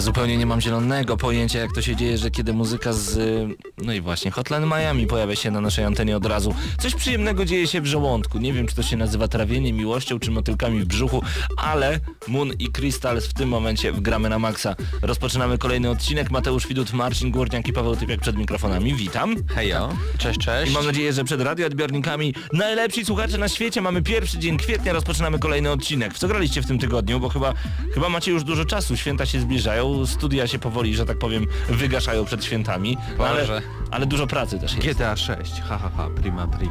Ja zupełnie nie mam zielonego pojęcia, jak to się dzieje, że kiedy muzyka z... No i właśnie, Hotline Miami pojawia się na naszej antenie od razu. Coś przyjemnego dzieje się w żołądku. Nie wiem, czy to się nazywa trawienie, miłością, czy motylkami w brzuchu, ale Moon i Crystals w tym momencie wgramy na maksa. Rozpoczynamy kolejny odcinek. Mateusz Widut, Marcin Górniak i Paweł Typiak przed mikrofonami. Witam. Hejo. Cześć, cześć. I mam nadzieję, że przed radioodbiornikami najlepsi słuchacze na świecie. Mamy pierwszy dzień kwietnia, rozpoczynamy kolejny odcinek. W co graliście w tym tygodniu? Bo chyba, chyba macie już dużo czasu. Święta się zbliżają, studia się powoli, że tak powiem, wygaszają przed świętami. No, ale, ale dużo pracy też jest. GTA 6, ha ha ha, prima pris.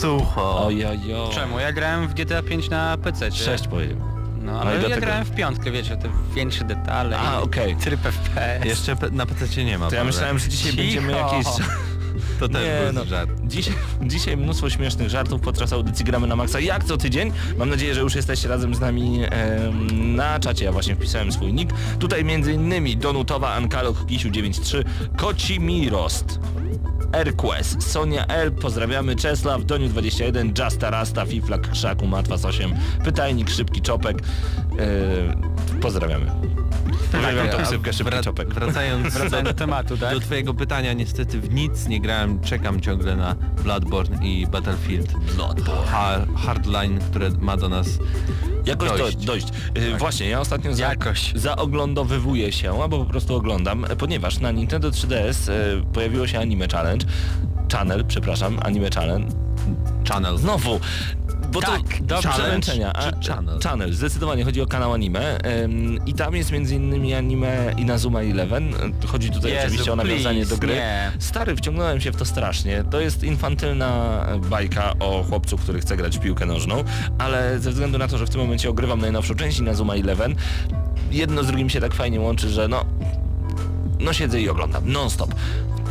Sucho. Ojojo. Czemu? Ja grałem w GTA 5 na PC. 6 powiem. No, No ale i ja dlatego- grałem w piątkę, wiecie, te większe detale. A, okej. Tryb FPS. Jeszcze na PC nie ma. To ja myślałem, że dzisiaj Cicho. będziemy jakieś... To też Nie, no. żart. Dzisiaj, dzisiaj mnóstwo śmiesznych żartów podczas audycji Gramy na Maxa jak co tydzień. Mam nadzieję, że już jesteście razem z nami em, na czacie. Ja właśnie wpisałem swój nick. Tutaj między innymi Donutowa, Ankalog, Kisiu 93, Koci Mirost. Airquest, Sonia L, pozdrawiamy, Czesław, Doniu 21, Justa Rasta, Fiflak, Krzaku, Matwas 8, Pytajnik, Szybki Czopek. E, pozdrawiamy. Tą Szybki wra- Czopek. Wracając Wracając do tematu, tak? do twojego pytania, niestety w nic nie grałem, czekam ciągle na Bloodborne i Battlefield Ha- Hardline, które ma do nas Jakoś dojść. dojść. dojść. Y, Właśnie, ja ostatnio za, Jakoś. zaoglądowywuję się, albo po prostu oglądam, e, ponieważ na Nintendo 3DS e, pojawiło się Anime Challenge. Channel, przepraszam, Anime Challenge. Channel. Znowu! Bo Tak, to dobrze. przemęczenia. Czy channel? Channel, zdecydowanie chodzi o kanał anime em, i tam jest między innymi anime Inazuma Eleven. Chodzi tutaj Jezu, oczywiście o nawiązanie please, do gry. nie. Stary, wciągnąłem się w to strasznie. To jest infantylna bajka o chłopcu, który chce grać w piłkę nożną, ale ze względu na to, że w tym momencie ogrywam najnowszą część Inazuma Eleven, jedno z drugim się tak fajnie łączy, że no, no siedzę i oglądam non-stop.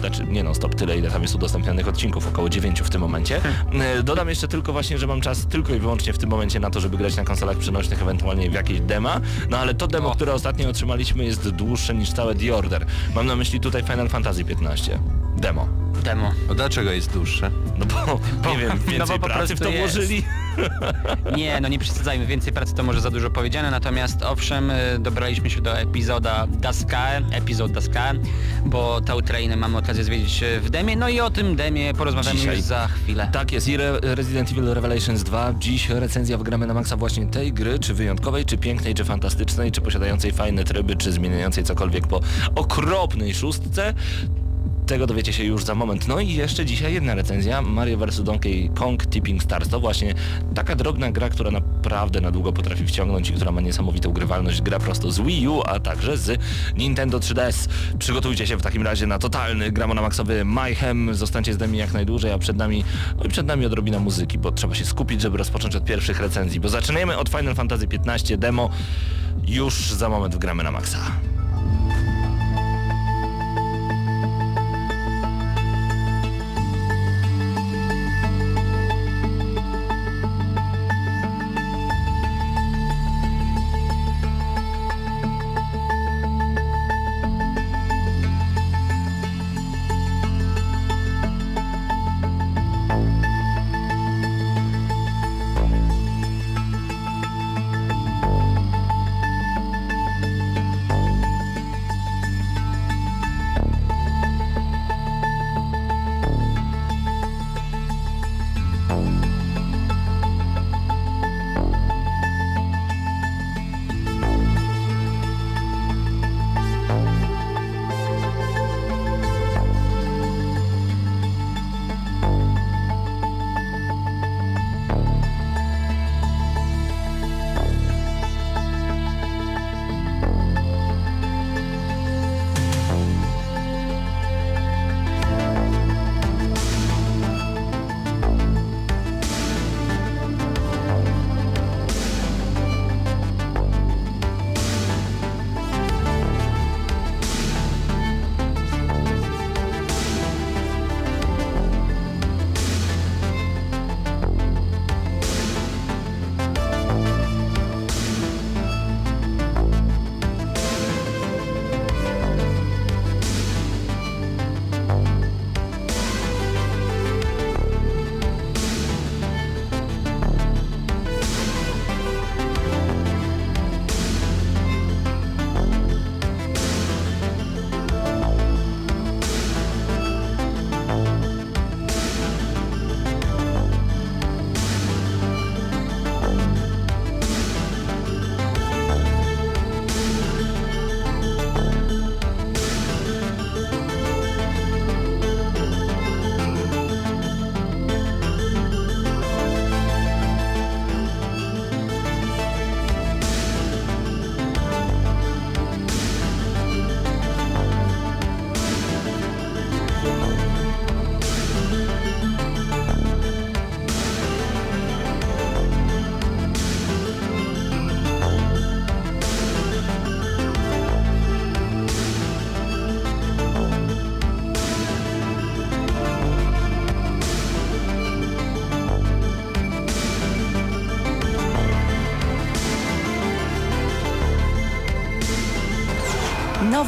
Znaczy nie non-stop, tyle ile tam jest udostępnionych odcinków, około 9 w tym momencie. E, Dodam jeszcze tylko właśnie, że mam czas tylko i wyłącznie w tym momencie na to, żeby grać na konsolach przenośnych, ewentualnie w jakieś dema. No ale to demo, O. które ostatnio otrzymaliśmy jest dłuższe niż całe The Order. Mam na myśli tutaj Final Fantasy 15. Demo. Demo. A dlaczego jest dłuższe? No bo, nie wiem, no więcej bo po pracy w to jest. włożyli. Nie, no nie przesadzajmy, więcej pracy to może za dużo powiedziane, natomiast owszem, y, dobraliśmy się do epizoda Daska, epizod Daska, bo tę trainę mamy okazję zwiedzić y, w demie, no i o tym demie porozmawiamy Dzisiaj. już za chwilę. Tak jest i Re Resident Evil Revelations 2. Dziś recenzja w gramy na maksa właśnie tej gry, czy wyjątkowej, czy pięknej, czy fantastycznej, czy posiadającej fajne tryby, czy zmieniającej cokolwiek po okropnej szóstce. Tego dowiecie się już za moment. No i jeszcze dzisiaj jedna recenzja Mario vs Donkey Kong Tipping Stars. To właśnie taka drobna gra, która naprawdę na długo potrafi wciągnąć i która ma niesamowitą grywalność. Gra prosto z Wii U, a także z Nintendo 3DS. Przygotujcie się w takim razie na totalny gramonamaksowy mayhem. Zostańcie z nami jak najdłużej, a przed nami, no i przed nami odrobina muzyki, bo trzeba się skupić, żeby rozpocząć od pierwszych recenzji. Bo zaczynamy od Final Fantasy 15 demo. Już za moment wgramy na maksa.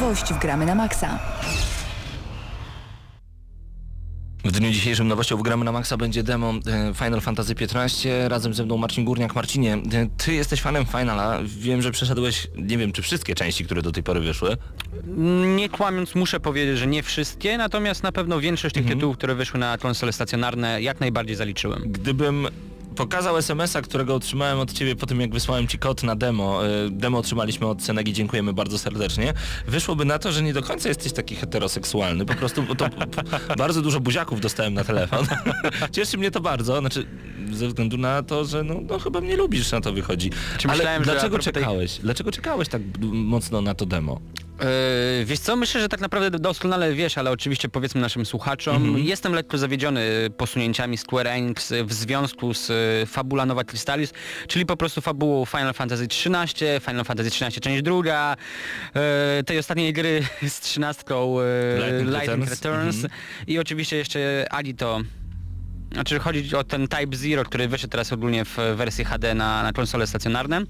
Nowość w Gramy na Maxa. W dniu dzisiejszym nowością w Gramy na Maxa będzie demo e, Final Fantasy XV. Razem ze mną Marcin Górniak. Marcinie, e, ty jesteś fanem Finala. Wiem, że przeszedłeś, nie wiem, czy wszystkie części, które do tej pory wyszły. Nie kłamiąc muszę powiedzieć, że nie wszystkie, natomiast na pewno większość tych tytułów, które wyszły na konsole stacjonarne jak najbardziej zaliczyłem. Gdybym pokazał SMS-a, którego otrzymałem od ciebie po tym, jak wysłałem ci kod na demo. e, Demo otrzymaliśmy od Senegi, dziękujemy bardzo serdecznie. Wyszłoby na to, że nie do końca jesteś taki heteroseksualny. Po prostu to bardzo dużo buziaków dostałem na telefon. Cieszy mnie to bardzo, znaczy ze względu na to, że no, no chyba mnie lubisz, na to wychodzi. Czy Ale myślałem, że a dlaczego propos tej- czekałeś? Dlaczego czekałeś tak mocno na to demo? Yy, wiesz co, myślę, że tak naprawdę doskonale wiesz, ale oczywiście powiedzmy naszym słuchaczom, jestem lekko zawiedziony posunięciami Square Enix w związku z y, Fabula Nova Crystallis, czyli po prostu fabułą Final Fantasy XIII, Final Fantasy XIII część druga, yy, tej ostatniej gry z trzynastką yy, Lightning. Returns, Mhm. i oczywiście jeszcze Alito. Znaczy chodzi o ten Type Zero, który wyszedł teraz ogólnie w wersji HD na, na konsole stacjonarne.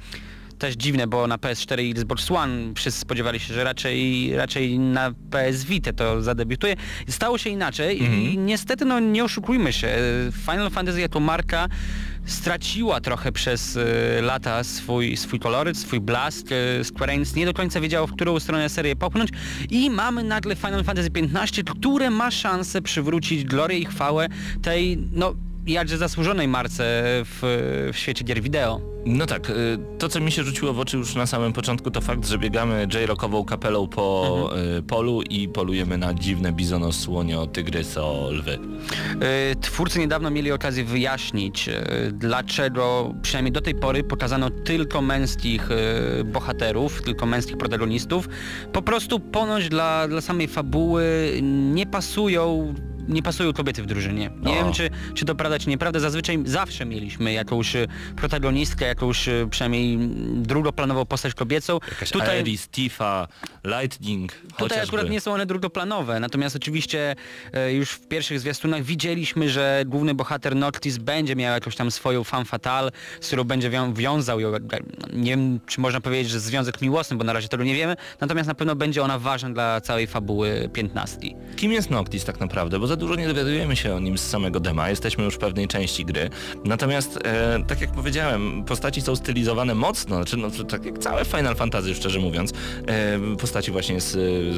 Też dziwne, bo na PS4 i Xbox One wszyscy spodziewali się, że raczej, raczej na PS Vita to zadebiutuje. Stało się inaczej i niestety no nie oszukujmy się, Final Fantasy jako marka straciła trochę przez y, lata swój, swój koloryt, swój blask. Y, Square Enix nie do końca wiedziało, w którą stronę serię popchnąć i mamy nagle Final Fantasy XV, które ma szansę przywrócić glorię i chwałę tej, no jakże zasłużonej marce w, w świecie gier wideo. No tak, y, to co mi się rzuciło w oczy już na samym początku to fakt, że biegamy J-Rockową kapelą po y, polu i polujemy na dziwne bizono, słonio, tygryso, lwy. Y, Twórcy niedawno mieli okazję wyjaśnić, dlaczego przynajmniej do tej pory pokazano tylko męskich bohaterów, tylko męskich protagonistów. Po prostu ponoć dla, dla samej fabuły nie pasują nie pasują kobiety w drużynie. Nie O. wiem, czy, czy to prawda, czy nieprawda. Zazwyczaj zawsze mieliśmy jakąś y, protagonistkę, jakąś y, przynajmniej drugoplanową postać kobiecą. Jakaś tutaj... Aeris, Tifa, Lightning, Tutaj chociażby. akurat nie są one drugoplanowe, natomiast oczywiście e, już w pierwszych zwiastunach widzieliśmy, że główny bohater Noctis będzie miał jakąś tam swoją femme fatale, z którą będzie wią wiązał ją, e, nie wiem czy można powiedzieć, że związek miłosny, bo na razie tego nie wiemy, natomiast na pewno będzie ona ważna dla całej fabuły piętnastki. Kim jest Noctis tak naprawdę? Bo za dużo nie dowiadujemy się o nim z samego dema, jesteśmy już w pewnej części gry. Natomiast, e, tak jak powiedziałem, postaci są stylizowane mocno, znaczy no, tak jak całe Final Fantasy, szczerze mówiąc, e, postaci właśnie z,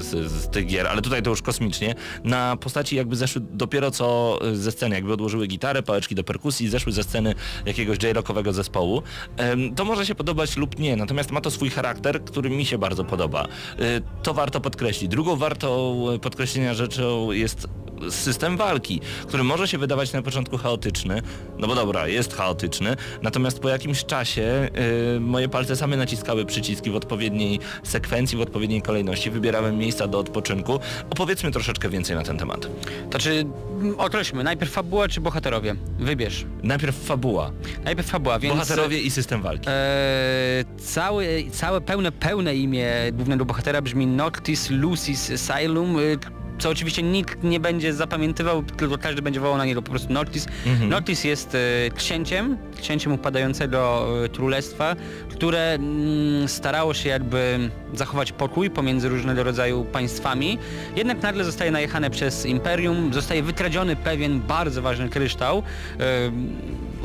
z, z tych gier, ale tutaj to już kosmicznie, na postaci jakby zeszły dopiero co ze sceny, jakby odłożyły gitarę, pałeczki do perkusji, zeszły ze sceny jakiegoś J-rockowego zespołu. Em, To może się podobać lub nie, natomiast ma to swój charakter, który mi się bardzo podoba. E, To warto podkreślić. Drugą wartą e, podkreślenia rzeczą jest system walki, który może się wydawać na początku chaotyczny, no bo dobra, jest chaotyczny, natomiast po jakimś czasie y, moje palce same naciskały przyciski w odpowiedniej sekwencji, w odpowiedniej kolejności, wybierałem miejsca do odpoczynku. Opowiedzmy troszeczkę więcej na ten temat. To czy mm, określmy, najpierw fabuła czy bohaterowie? Wybierz. Najpierw fabuła, Najpierw fabuła, więc... bohaterowie i system walki. Eee, całe, całe pełne, pełne imię głównego bohatera brzmi Noctis Lucis Asylum, y, co oczywiście nikt nie będzie zapamiętywał, tylko każdy będzie wołał na niego po prostu Noctis. Mhm. Noctis jest e, księciem, księciem upadającego e, królestwa, które mm, starało się jakby zachować pokój pomiędzy różnego rodzaju państwami, jednak nagle zostaje najechane przez Imperium, zostaje wykradziony pewien bardzo ważny kryształ, e,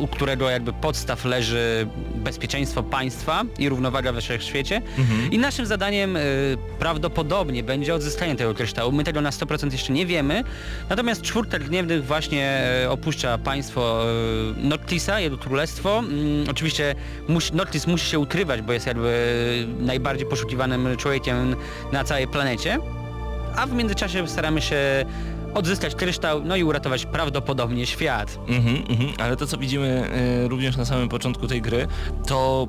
u którego jakby podstaw leży bezpieczeństwo państwa i równowaga we wszechświecie. I naszym zadaniem y, prawdopodobnie będzie odzyskanie tego kryształu. My tego na 100% jeszcze nie wiemy. Natomiast czwórka gniewnych właśnie y, opuszcza państwo y, Noctisa, jego królestwo. Mm, oczywiście musi, Noctis musi się ukrywać, bo jest jakby najbardziej poszukiwanym człowiekiem na całej planecie. A w międzyczasie staramy się odzyskać kryształ, no i uratować prawdopodobnie świat. Mhm, mhm, ale to co widzimy y, również na samym początku tej gry, to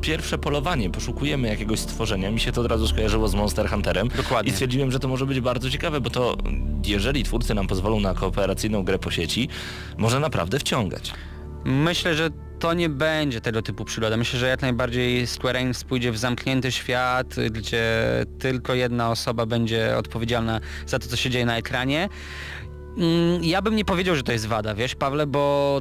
pierwsze polowanie, poszukujemy jakiegoś stworzenia, mi się to od razu skojarzyło z Monster Hunterem Dokładnie. i stwierdziłem, że to może być bardzo ciekawe, bo to jeżeli twórcy nam pozwolą na kooperacyjną grę po sieci, może naprawdę wciągać. Myślę, że to nie będzie tego typu przygoda. Myślę, że jak najbardziej Square Enix pójdzie w zamknięty świat, gdzie tylko jedna osoba będzie odpowiedzialna za to, co się dzieje na ekranie. Mm, Ja bym nie powiedział, że to jest wada, wiesz, Pawle, bo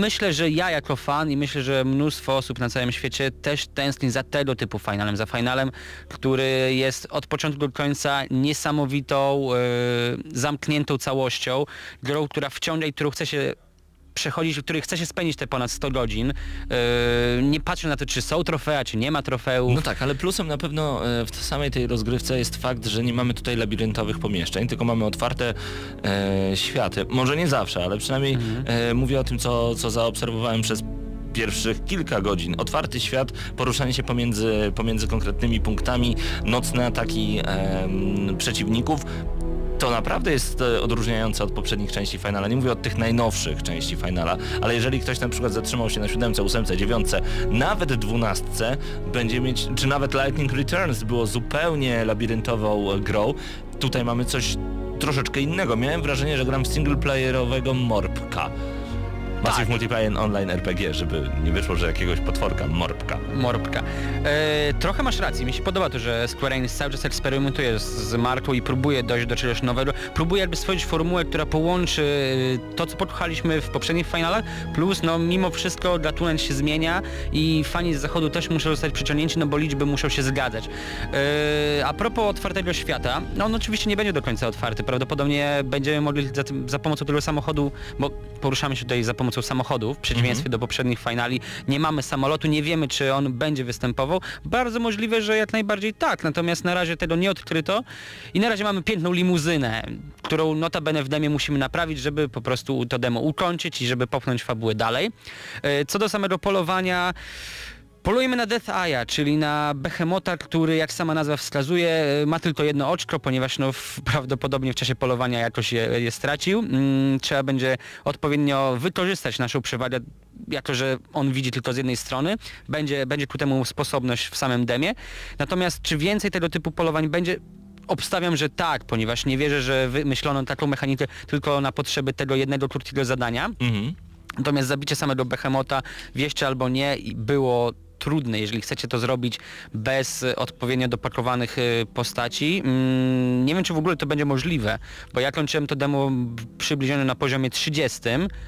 myślę, że ja jako fan i myślę, że mnóstwo osób na całym świecie też tęskni za tego typu finalem, za finalem, który jest od początku do końca niesamowitą, yy, zamkniętą całością, grą, która wciąga i którą chce się przechodzić, w których chce się spędzić te ponad 100 godzin, yy, nie patrząc na to, czy są trofea, czy nie ma trofeów. No tak, ale plusem na pewno e, w samej tej rozgrywce jest fakt, że nie mamy tutaj labiryntowych pomieszczeń, tylko mamy otwarte e, światy. Może nie zawsze, ale przynajmniej e, mówię o tym, co, co zaobserwowałem przez pierwszych kilka godzin. Otwarty świat, poruszanie się pomiędzy, pomiędzy konkretnymi punktami, nocne ataki em, przeciwników. To naprawdę jest e, odróżniające od poprzednich części Finala. Nie mówię od tych najnowszych części Finala, ale jeżeli ktoś na przykład zatrzymał się na siódemce, ósemce, dziewiątce, nawet dwunastce, będzie mieć, czy nawet Lightning Returns było zupełnie labiryntową e, grą, tutaj mamy coś troszeczkę innego. Miałem wrażenie, że gram w singleplayerowego Morbka. Massive Multiplayer Online RPG, żeby nie wyszło, że jakiegoś potworka Morbka. Morbka. E, trochę masz rację, mi się podoba to, że Square Enix cały czas eksperymentuje z, z marką i próbuje dojść do czegoś nowego. Próbuje jakby stworzyć formułę, która połączy e, to, co podchaliśmy w poprzednich finalach, plus no mimo wszystko gatunek się zmienia i fani z zachodu też muszą zostać przyciągnięci, no bo liczby muszą się zgadzać. E, a propos otwartego świata, no on oczywiście nie będzie do końca otwarty, prawdopodobnie będziemy mogli za, tym, za pomocą tego samochodu, bo poruszamy się tutaj za pomocą samochodów, w przeciwieństwie do poprzednich finali, nie mamy samolotu, nie wiemy czy on będzie występował. Bardzo możliwe, że jak najbardziej tak, natomiast na razie tego nie odkryto i na razie mamy piękną limuzynę, którą notabene w demie musimy naprawić, żeby po prostu to demo ukończyć i żeby popchnąć fabułę dalej. E, Co do samego polowania, Polujemy na Death Eye'a, czyli na behemota, który jak sama nazwa wskazuje ma tylko jedno oczko, ponieważ no, prawdopodobnie w czasie polowania jakoś je, je stracił. Mm, trzeba będzie odpowiednio wykorzystać naszą przewagę, jako że on widzi tylko z jednej strony. Będzie, będzie ku temu sposobność w samym demie. Natomiast czy więcej tego typu polowań będzie? Obstawiam, że tak, ponieważ nie wierzę, że wymyślono taką mechanikę tylko na potrzeby tego jednego krótkiego zadania. Mhm. Natomiast zabicie samego Behemota, wieście albo nie, było trudne, jeżeli chcecie to zrobić bez e, odpowiednio dopakowanych e, postaci. Mm, Nie wiem, czy w ogóle to będzie możliwe, bo ja kończyłem to demo przybliżone na poziomie 30,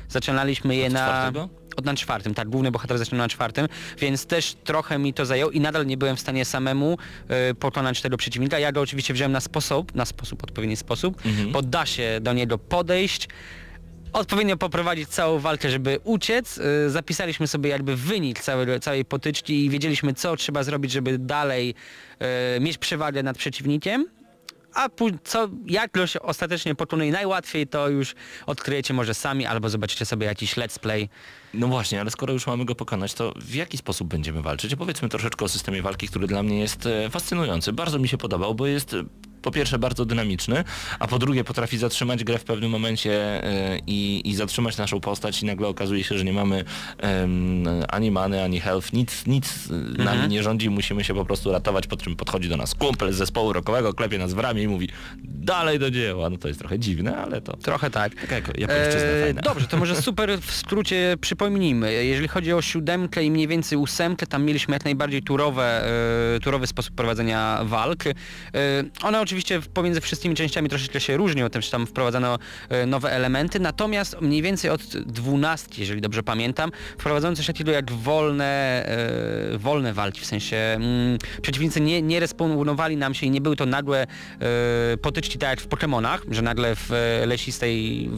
zaczynaliśmy je na... Od na czwartym, tak, główny bohater zaczął na czwartym, więc też trochę mi to zajęło i nadal nie byłem w stanie samemu y, pokonać tego przeciwnika. Ja go oczywiście wziąłem na sposób, na sposób, odpowiedni sposób, Mhm. bo da się do niego podejść, odpowiednio poprowadzić całą walkę, żeby uciec. Y, Zapisaliśmy sobie jakby wynik całej, całej potyczki i wiedzieliśmy, co trzeba zrobić, żeby dalej y, mieć przewagę nad przeciwnikiem. A co, jak się ostatecznie pokonuje najłatwiej, to już odkryjecie może sami, albo zobaczycie sobie jakiś let's play. No właśnie, ale skoro już mamy go pokonać, to w jaki sposób będziemy walczyć? Opowiedzmy troszeczkę o systemie walki, który dla mnie jest e, fascynujący. Bardzo mi się podobał, bo jest e, po pierwsze bardzo dynamiczny, a po drugie potrafi zatrzymać grę w pewnym momencie e, i, i zatrzymać naszą postać i nagle okazuje się, że nie mamy em, ani many, ani health, nic, nic e, nami nie rządzi, musimy się po prostu ratować, po czym podchodzi do nas kumpel z zespołu rockowego, klepie nas w ramię i mówi dalej do dzieła. No to jest trochę dziwne, ale to Trochę tak. taka jako, japońszczyzna Eee. Dobrze, to może super w skrócie przypomnijmy. Jeżeli chodzi o siódemkę i mniej więcej ósemkę, tam mieliśmy jak najbardziej turowe, e, turowy sposób prowadzenia walk. E, one oczywiście pomiędzy wszystkimi częściami troszeczkę się różnią, też tam wprowadzano e, nowe elementy, natomiast mniej więcej od 12, jeżeli dobrze pamiętam, wprowadzono coś takiego jak wolne, e, wolne walki, w sensie mm, przeciwnicy nie, nie respawnowali nam się i nie były to nagłe e, potyczki tak jak w Pokémonach, że nagle w lesistej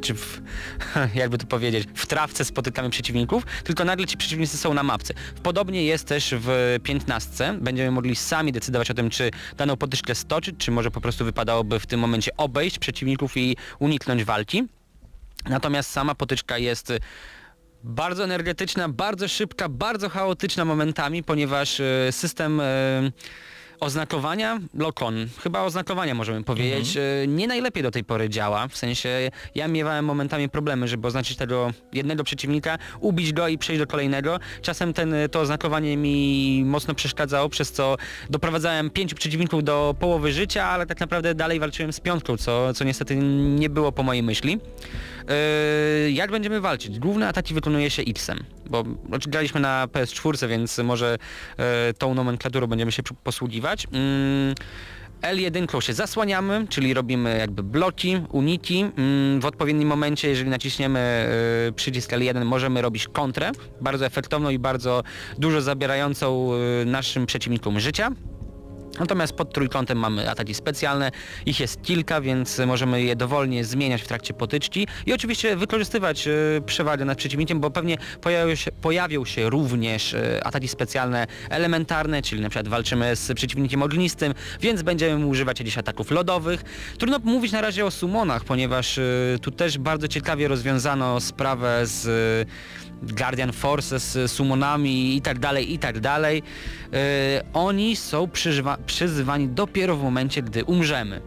czy w, jakby to powiedzieć, w trawce spotykamy przeciwników, tylko nagle ci przeciwnicy są na mapce. Podobnie jest też w 15. Będziemy mogli sami decydować o tym, czy daną potyczkę stoczyć, czy może po prostu wypadałoby w tym momencie obejść przeciwników i uniknąć walki. Natomiast sama potyczka jest bardzo energetyczna, bardzo szybka, bardzo chaotyczna momentami, ponieważ e, system e, oznakowania, lokon, chyba oznakowania możemy powiedzieć, e, nie najlepiej do tej pory działa. W sensie ja miewałem momentami problemy, żeby oznaczyć tego jednego przeciwnika, ubić go i przejść do kolejnego. Czasem ten, to oznakowanie mi mocno przeszkadzało, przez co doprowadzałem pięciu przeciwników do połowy życia, ale tak naprawdę dalej walczyłem z piątką, co, co niestety nie było po mojej myśli. Yy, jak będziemy walczyć? Główne ataki wykonuje się X-em, bo znaczy, graliśmy na PS4, więc może yy, tą nomenklaturą będziemy się posługiwać. Yy, L1 się zasłaniamy, czyli robimy jakby bloki, uniki. Mm, W odpowiednim momencie, jeżeli naciśniemy y, przycisk L1, możemy robić kontrę, bardzo efektowną i bardzo dużo zabierającą naszym przeciwnikom życia. Natomiast pod trójkątem mamy ataki specjalne, ich jest kilka, więc możemy je dowolnie zmieniać w trakcie potyczki i oczywiście wykorzystywać y, przewagę nad przeciwnikiem, bo pewnie pojawią się, pojawią się również y, ataki specjalne elementarne, czyli na przykład walczymy z przeciwnikiem ognistym, więc będziemy używać jakichś ataków lodowych. Trudno mówić na razie o summonach, ponieważ y, tu też bardzo ciekawie rozwiązano sprawę z Guardian Forces z summonami i tak dalej, i tak dalej. Yy, oni są przyzywani dopiero w momencie, gdy umrzemy.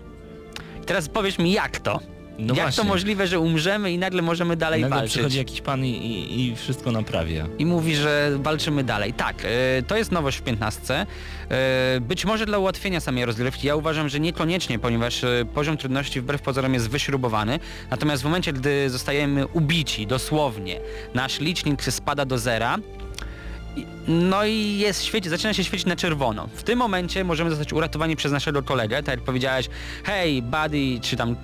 Teraz powiedz mi, jak to? No jak właśnie. to możliwe, że umrzemy i nagle możemy dalej Nagle walczyć? przychodzi jakiś pan i, i, i wszystko naprawia. i mówi, że walczymy dalej. Tak, y, to jest nowość w 15. Y, być może dla ułatwienia samej rozgrywki. Ja uważam, że niekoniecznie, ponieważ y, poziom trudności wbrew pozorom jest wyśrubowany. Natomiast w momencie, gdy zostajemy ubici, dosłownie, nasz licznik spada do zera. No i jest świeci, zaczyna się świecić na czerwono. W tym momencie możemy zostać uratowani przez naszego kolegę, tak jak powiedziałeś, hej buddy, czy tam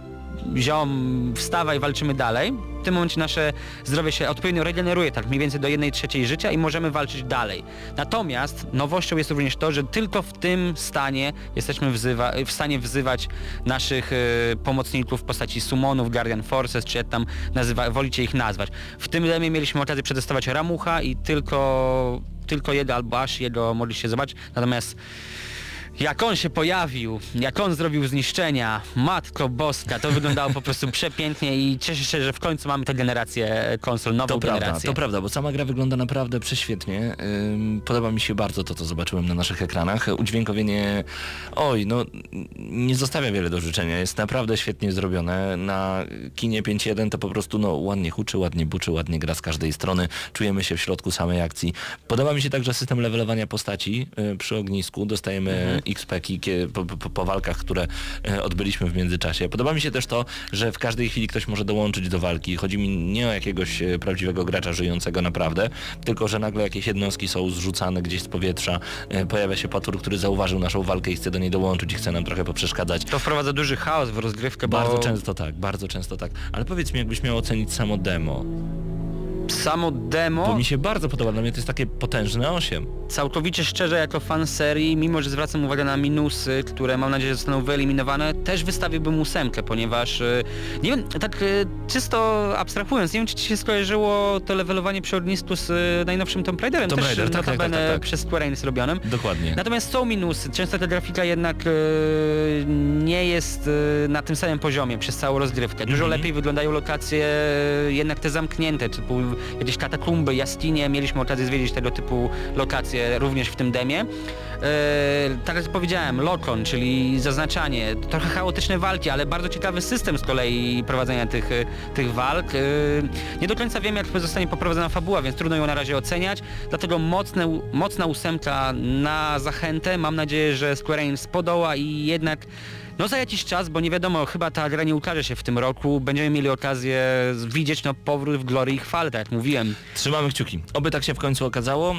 ziom, wstawaj, walczymy dalej. W tym momencie nasze zdrowie się odpowiednio regeneruje, tak mniej więcej do 1 trzeciej życia i możemy walczyć dalej. Natomiast nowością jest również to, że tylko w tym stanie jesteśmy wzywa, w stanie wzywać naszych e, pomocników w postaci summonów, Guardian Forces, czy jak tam nazywa, wolicie ich nazwać. W tym demie mieliśmy okazję przetestować Ramucha i tylko, tylko jego albo aż jego mogliście zobaczyć. Natomiast jak on się pojawił, jak on zrobił zniszczenia, matko boska, to wyglądało po prostu przepięknie i cieszę się, że w końcu mamy tę generację konsol, nową To prawda, generację. to prawda, bo sama gra wygląda naprawdę prześwietnie. Podoba mi się bardzo to, co zobaczyłem na naszych ekranach. Udźwiękowienie, oj, no nie zostawia wiele do życzenia. Jest naprawdę świetnie zrobione. Na kinie 5.1 to po prostu no, ładnie huczy, ładnie buczy, ładnie gra z każdej strony. Czujemy się w środku samej akcji. Podoba mi się także system levelowania postaci y, przy ognisku. Dostajemy Mhm. Kie- po, po, po walkach, które y, odbyliśmy w międzyczasie. Podoba mi się też to, że w każdej chwili ktoś może dołączyć do walki. Chodzi mi nie o jakiegoś e, prawdziwego gracza żyjącego naprawdę, tylko że nagle jakieś jednostki są zrzucane gdzieś z powietrza. E, Pojawia się patur, który zauważył naszą walkę i chce do niej dołączyć i chce nam trochę poprzeszkadzać. To wprowadza duży chaos w rozgrywkę, bo Bardzo często tak, bardzo często tak. Ale powiedz mi, jakbyś miał ocenić samo demo, samo demo, bo mi się bardzo podoba, dla mnie to jest takie potężne 8. całkowicie szczerze jako fan serii, mimo że zwracam uwagę na minusy, które mam nadzieję zostaną wyeliminowane, też wystawiłbym ósemkę, ponieważ y, nie wiem, tak y, czysto abstrahując, nie wiem czy ci się skojarzyło to levelowanie przy ognisku z y, najnowszym Tomb Raiderem, Tomb też Raider, tak, tak, tak, tak, tak. przez Square Enix robionym. Dokładnie. Natomiast są minusy. Często ta grafika jednak e, nie jest e, na tym samym poziomie przez całą rozgrywkę. Dużo Mhm. lepiej wyglądają lokacje e, jednak te zamknięte, typu jakieś katakumby, jaskinie. Mieliśmy okazję zwiedzić tego typu lokacje również w tym demie. E, tak jak powiedziałem, lokon, czyli zaznaczanie, trochę chaotyczne walki, ale bardzo ciekawy system z kolei prowadzenia tych, e, tych walk. E, nie do końca wiem jak zostanie poprowadzona fabuła, więc trudno ją na razie oceniać, dlatego mocne, mocna ósemka na zachętę. Mam nadzieję, że Square Enix podoła i jednak no za jakiś czas, bo nie wiadomo, chyba ta gra nie ukaże się w tym roku, będziemy mieli okazję widzieć no, powrót w glorii i chwale, tak jak mówiłem. Trzymamy kciuki. Oby tak się w końcu okazało.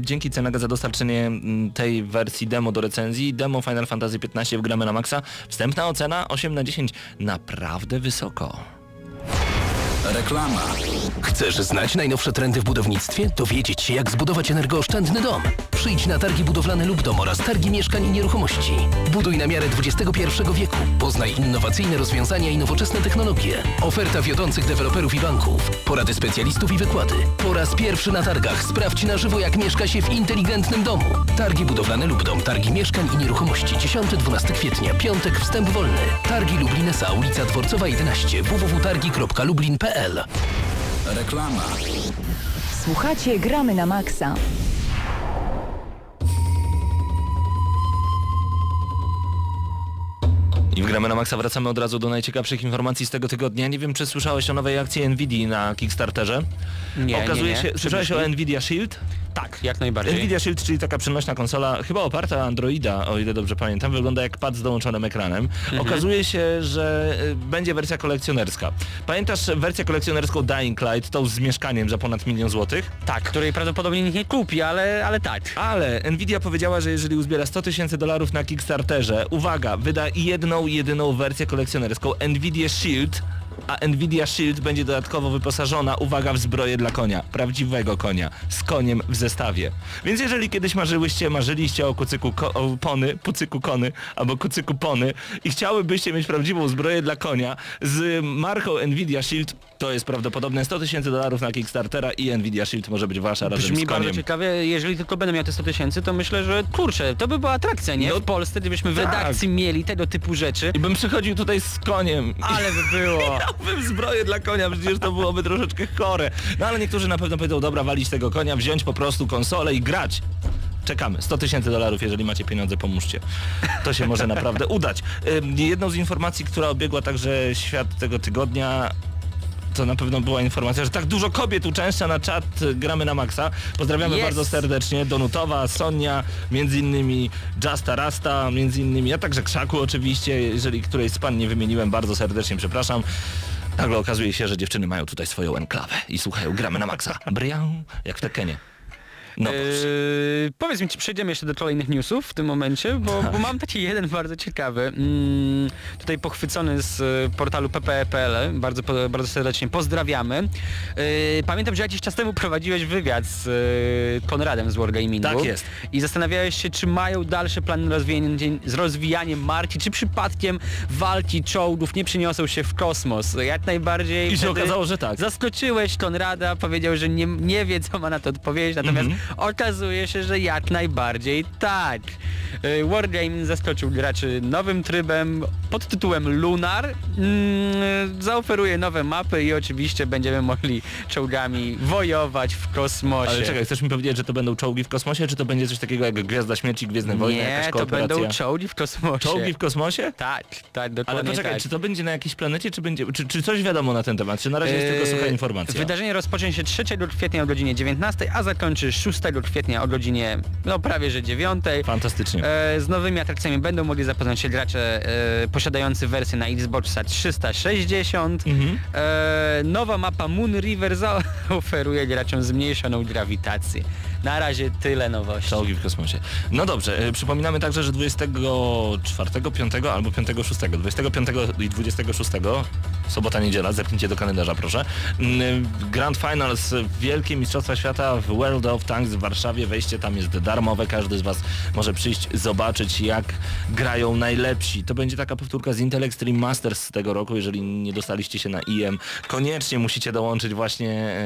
Dzięki Cenaga za dostarczenie tej wersji demo do recenzji. Demo Final Fantasy XV w gramy na maksa. Wstępna ocena 8 na 10. Naprawdę wysoko. Reklama. Chcesz znać najnowsze trendy w budownictwie? Dowiedzieć się, jak zbudować energooszczędny dom? Przyjdź na targi budowlane lub dom oraz targi mieszkań i nieruchomości. Buduj na miarę XXI wieku. Poznaj innowacyjne rozwiązania i nowoczesne technologie. Oferta wiodących deweloperów i banków. Porady specjalistów i wykłady. Po raz pierwszy na targach sprawdź na żywo, jak mieszka się w inteligentnym domu. Targi budowlane lub dom, targi mieszkań i nieruchomości. 10-12 kwietnia, piątek, wstęp wolny. Targi Lublin S.A. ulica Dworcowa 11 www.targi.lublin.pl Reklama. Słuchacie Gramy na Maxa. I w gramy na maksa wracamy od razu do najciekawszych informacji z tego tygodnia. Nie wiem, czy słyszałeś o nowej akcji Nvidia na Kickstarterze. Nie, Okazuje nie, nie. się, słyszałeś o. Nvidia Shield? Tak, jak najbardziej. Nvidia Shield, czyli taka przenośna konsola, chyba oparta na Androida, o ile dobrze pamiętam, wygląda jak pad z dołączonym ekranem. Mhm. Okazuje się, że y, będzie wersja kolekcjonerska. Pamiętasz wersję kolekcjonerską Dying Light, tą z mieszkaniem za ponad milion złotych? Tak, której prawdopodobnie nikt nie kupi, ale, ale tak. Ale Nvidia powiedziała, że jeżeli uzbiera 100 tysięcy dolarów na Kickstarterze, uwaga, wyda jedną, jedyną wersję kolekcjonerską Nvidia Shield, a Nvidia Shield będzie dodatkowo wyposażona, uwaga, w zbroję dla konia, prawdziwego konia, z koniem w zestawie. Więc jeżeli kiedyś marzyłyście, marzyliście o kucyku ko- o pony, pucyku kony, albo kucyku pony i chciałybyście mieć prawdziwą zbroję dla konia z marką Nvidia Shield, to jest prawdopodobne 100 tysięcy dolarów na Kickstartera i Nvidia Shield może być wasza razem Brzmi z koniem. bardzo ciekawie, jeżeli tylko będę miał te 100 tysięcy, to myślę, że kurczę, to by była atrakcja, nie? No, w Polsce, gdybyśmy w tak. redakcji mieli tego typu rzeczy. I bym przychodził tutaj z koniem. Ale by było. Miałbym zbroję dla konia, przecież to byłoby troszeczkę chore. No ale niektórzy na pewno powiedzą, dobra, walić tego konia, wziąć po prostu konsolę i grać. Czekamy. 100 tysięcy dolarów, jeżeli macie pieniądze, pomóżcie. To się może naprawdę udać. Jedną z informacji, która obiegła także świat tego tygodnia, to na pewno była informacja, że tak dużo kobiet uczęszcza na czat Gramy na Maxa. Pozdrawiamy Yes. bardzo serdecznie. Donutowa, Sonia, między innymi Justa Rasta, między innymi, a także Krzaku oczywiście, jeżeli którejś z pan nie wymieniłem, bardzo serdecznie przepraszam. Nagle okazuje się, że dziewczyny mają tutaj swoją enklawę i słuchają Gramy na Maxa. Brian, jak w Tekenie. No. Eee, powiedz mi, czy przejdziemy jeszcze do kolejnych newsów w tym momencie, bo, bo mam taki jeden bardzo ciekawy, mm, tutaj pochwycony z e, portalu ppe.pl, bardzo, bardzo serdecznie pozdrawiamy. Eee, pamiętam, że jakiś czas temu prowadziłeś wywiad z e, Konradem z Wargamingu. Tak jest. I zastanawiałeś się, czy mają dalsze plany rozwijanie, z rozwijaniem marki, czy przypadkiem walki czołgów nie przyniosą się w kosmos. Jak najbardziej I się okazało, że tak. Zaskoczyłeś Konrada, powiedział, że nie, nie wie co ma na to odpowiedzieć, natomiast Mhm. Okazuje się, że jak najbardziej tak. Y, Wargaming zaskoczył graczy nowym trybem pod tytułem Lunar. Mm, zaoferuje nowe mapy i oczywiście będziemy mogli czołgami wojować w kosmosie. Ale czekaj, chcesz mi powiedzieć, że to będą czołgi w kosmosie, czy to będzie coś takiego jak Gwiazda Śmierci, Gwiezdne Wojny, jakaś Nie, to kooperacja? będą czołgi w kosmosie. Czołgi w kosmosie? Tak, tak, dokładnie Ale poczekaj, tak. czy to będzie na jakiejś planecie, czy będzie, czy, czy coś wiadomo na ten temat? Czy na razie jest tylko sucha Eee, informacja? Wydarzenie rozpocznie się 3 kwietnia o godzinie 19, a zakończy 6 kwietnia o godzinie no prawie że 9. Fantastycznie. E, z nowymi atrakcjami będą mogli zapoznać się gracze e, posiadający wersję na Xboxa 360. Mhm. E, nowa mapa Moon River zaoferuje graczom zmniejszoną grawitację. Na razie tyle nowości. Czołgi w kosmosie. No dobrze, e, przypominamy także, że 24, 5 albo 5, 6, 25 i 26, sobota, niedziela, zerknijcie do kalendarza proszę. Mm, Grand Finals, Wielkie Mistrzostwa Świata w World of Tanks w Warszawie. Wejście tam jest darmowe, każdy z Was może przyjść, zobaczyć jak grają najlepsi. To będzie taka powtórka z Intel Extreme Masters z tego roku, jeżeli nie dostaliście się na IM. Koniecznie musicie dołączyć właśnie,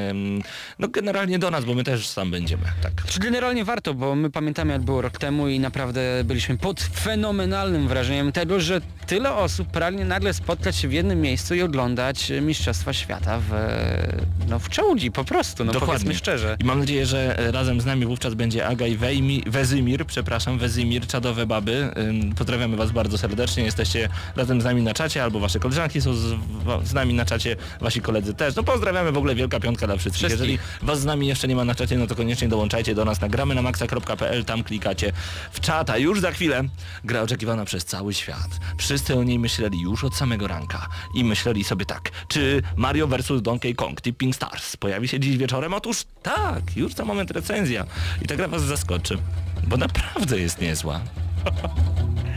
no generalnie do nas, bo my też tam będziemy. Tak. Czy generalnie warto, bo my pamiętamy jak było rok temu i naprawdę byliśmy pod fenomenalnym wrażeniem tego, że tyle osób pragnie nagle spotkać się w jednym miejscu i oglądać Mistrzostwa Świata w, no, w czołgi po prostu, no powiedzmy szczerze. I mam nadzieję, że e, razem z nami wówczas będzie Aga i Wejmi, Wezymir, przepraszam, Wezymir, czadowe baby. Pozdrawiamy Was bardzo serdecznie. Jesteście razem z nami na czacie, albo Wasze koleżanki są z, z nami na czacie, Wasi koledzy też. No pozdrawiamy w ogóle, wielka piątka dla wszystkich. Wszystkich. Jeżeli Was z nami jeszcze nie ma na czacie, no to koniecznie dołączajcie do nas na gramy na maxa.pl, tam klikacie w czata. Już za chwilę gra oczekiwana przez cały świat. Wszyscy o niej myśleli już od samego ranka i myśleli sobie tak, czy Mario vs Donkey Kong Tipping Stars pojawi się dziś wieczorem? Otóż tak, już za moment recenzja i ta gra was zaskoczy, bo naprawdę jest niezła.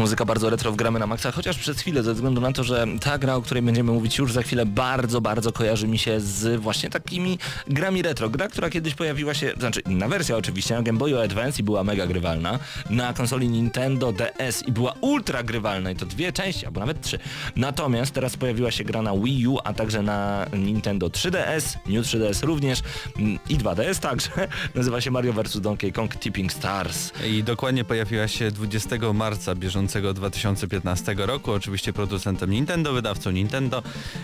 Muzyka bardzo retro w gramy na maksa, chociaż przez chwilę, ze względu na to, że ta gra, o której będziemy mówić już za chwilę, bardzo, bardzo kojarzy mi się z właśnie takimi grami retro. Gra, która kiedyś pojawiła się, znaczy inna wersja oczywiście, na Game Boyu Advance i była mega grywalna, na konsoli Nintendo DS i była ultra grywalna i to dwie części, albo nawet trzy. Natomiast teraz pojawiła się gra na Wii U, a także na Nintendo 3DS, New 3DS również mm, i 2DS także. Nazywa się Mario vs Donkey Kong Tipping Stars. I dokładnie pojawiła się 20 marca bieżącego 2015 roku. Oczywiście producentem Nintendo, wydawcą Nintendo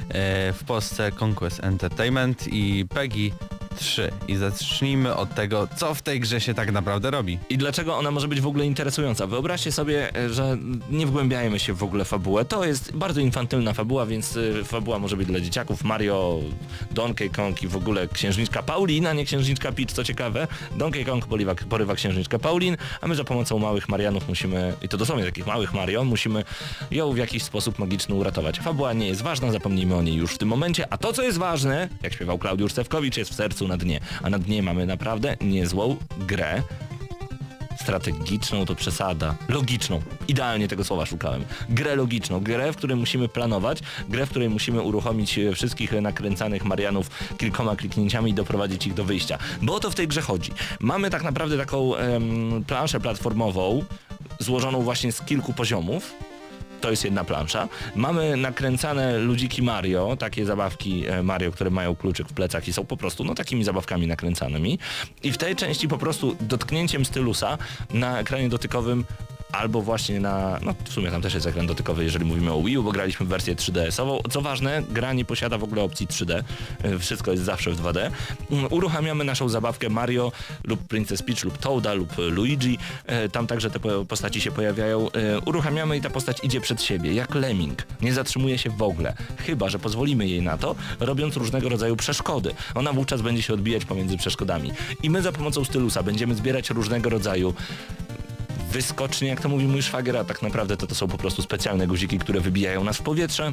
e, w Polsce Conquest Entertainment i PEGI 3. I zacznijmy od tego, co w tej grze się tak naprawdę robi. I dlaczego ona może być w ogóle interesująca? Wyobraźcie sobie, e, że nie wgłębiajmy się w ogóle w fabułę. To jest bardzo infantylna fabuła, więc e, fabuła może być dla dzieciaków. Mario, Donkey Kong i w ogóle księżniczka Paulina, nie księżniczka Peach, co ciekawe. Donkey Kong porywa, porywa księżniczkę Paulin, a my za pomocą małych Marianów musimy, i to dosłownie takich małych Mario, musimy ją w jakiś sposób magiczny uratować. Fabuła nie jest ważna, zapomnijmy o niej już w tym momencie, a to co jest ważne, jak śpiewał Klaudiusz Stewkowicz, jest w sercu na dnie. A na dnie mamy naprawdę niezłą grę, strategiczną to przesada, logiczną. Idealnie tego słowa szukałem. Grę logiczną, grę, w której musimy planować, grę, w której musimy uruchomić e, wszystkich nakręcanych Marianów kilkoma kliknięciami i doprowadzić ich do wyjścia. Bo o to w tej grze chodzi. Mamy tak naprawdę taką em, planszę platformową, złożoną właśnie z kilku poziomów, to jest jedna plansza. Mamy nakręcane ludziki Mario, takie zabawki e, Mario, które mają kluczyk w plecach i są po prostu no takimi zabawkami nakręcanymi. I w tej części po prostu dotknięciem stylusa na ekranie dotykowym albo właśnie na, no w sumie tam też jest ekran dotykowy, jeżeli mówimy o Wii U, bo graliśmy w wersję 3DS-ową. Co ważne, gra nie posiada w ogóle opcji 3D, e, wszystko jest zawsze w 2D. Mm, Uruchamiamy naszą zabawkę Mario lub Princess Peach lub Toada lub Luigi, E, tam także te po- postaci się pojawiają. E, Uruchamiamy i ta postać idzie przed siebie, jak lemming. Nie zatrzymuje się w ogóle, chyba, że pozwolimy jej na to, robiąc różnego rodzaju przeszkody. Ona wówczas będzie się odbijać pomiędzy przeszkodami. I my za pomocą stylusa będziemy zbierać różnego rodzaju wyskocznie, jak to mówi mój szwagier, a tak naprawdę to, to są po prostu specjalne guziki, które wybijają nas w powietrze.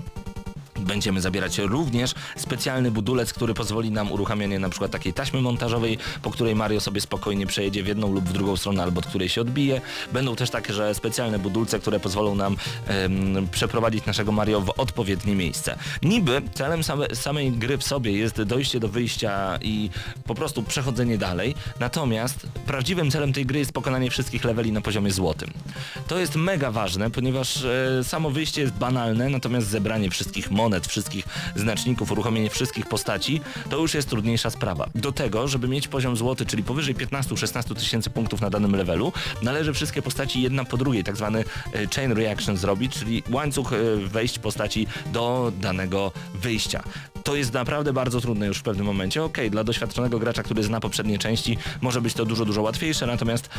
Będziemy zabierać również specjalny budulec, który pozwoli nam uruchamianie na przykład takiej taśmy montażowej, po której Mario sobie spokojnie przejedzie w jedną lub w drugą stronę, albo od której się odbije. Będą też takie, że specjalne budulce, które pozwolą nam em, przeprowadzić naszego Mario w odpowiednie miejsce. Niby celem same, samej gry w sobie jest dojście do wyjścia i po prostu przechodzenie dalej, natomiast prawdziwym celem tej gry jest pokonanie wszystkich leveli na poziomie złotym. To jest mega ważne, ponieważ e, samo wyjście jest banalne, natomiast zebranie wszystkich monet, wszystkich znaczników, uruchomienie wszystkich postaci, to już jest trudniejsza sprawa. Do tego, żeby mieć poziom złoty, czyli powyżej 15-16 tysięcy punktów na danym levelu, należy wszystkie postaci jedna po drugiej, tak zwany e, chain reaction zrobić, czyli łańcuch e, wejść postaci do danego wyjścia. To jest naprawdę bardzo trudne już w pewnym momencie. Okej, dla doświadczonego gracza, który zna poprzednie części, może być to dużo, dużo łatwiejsze, natomiast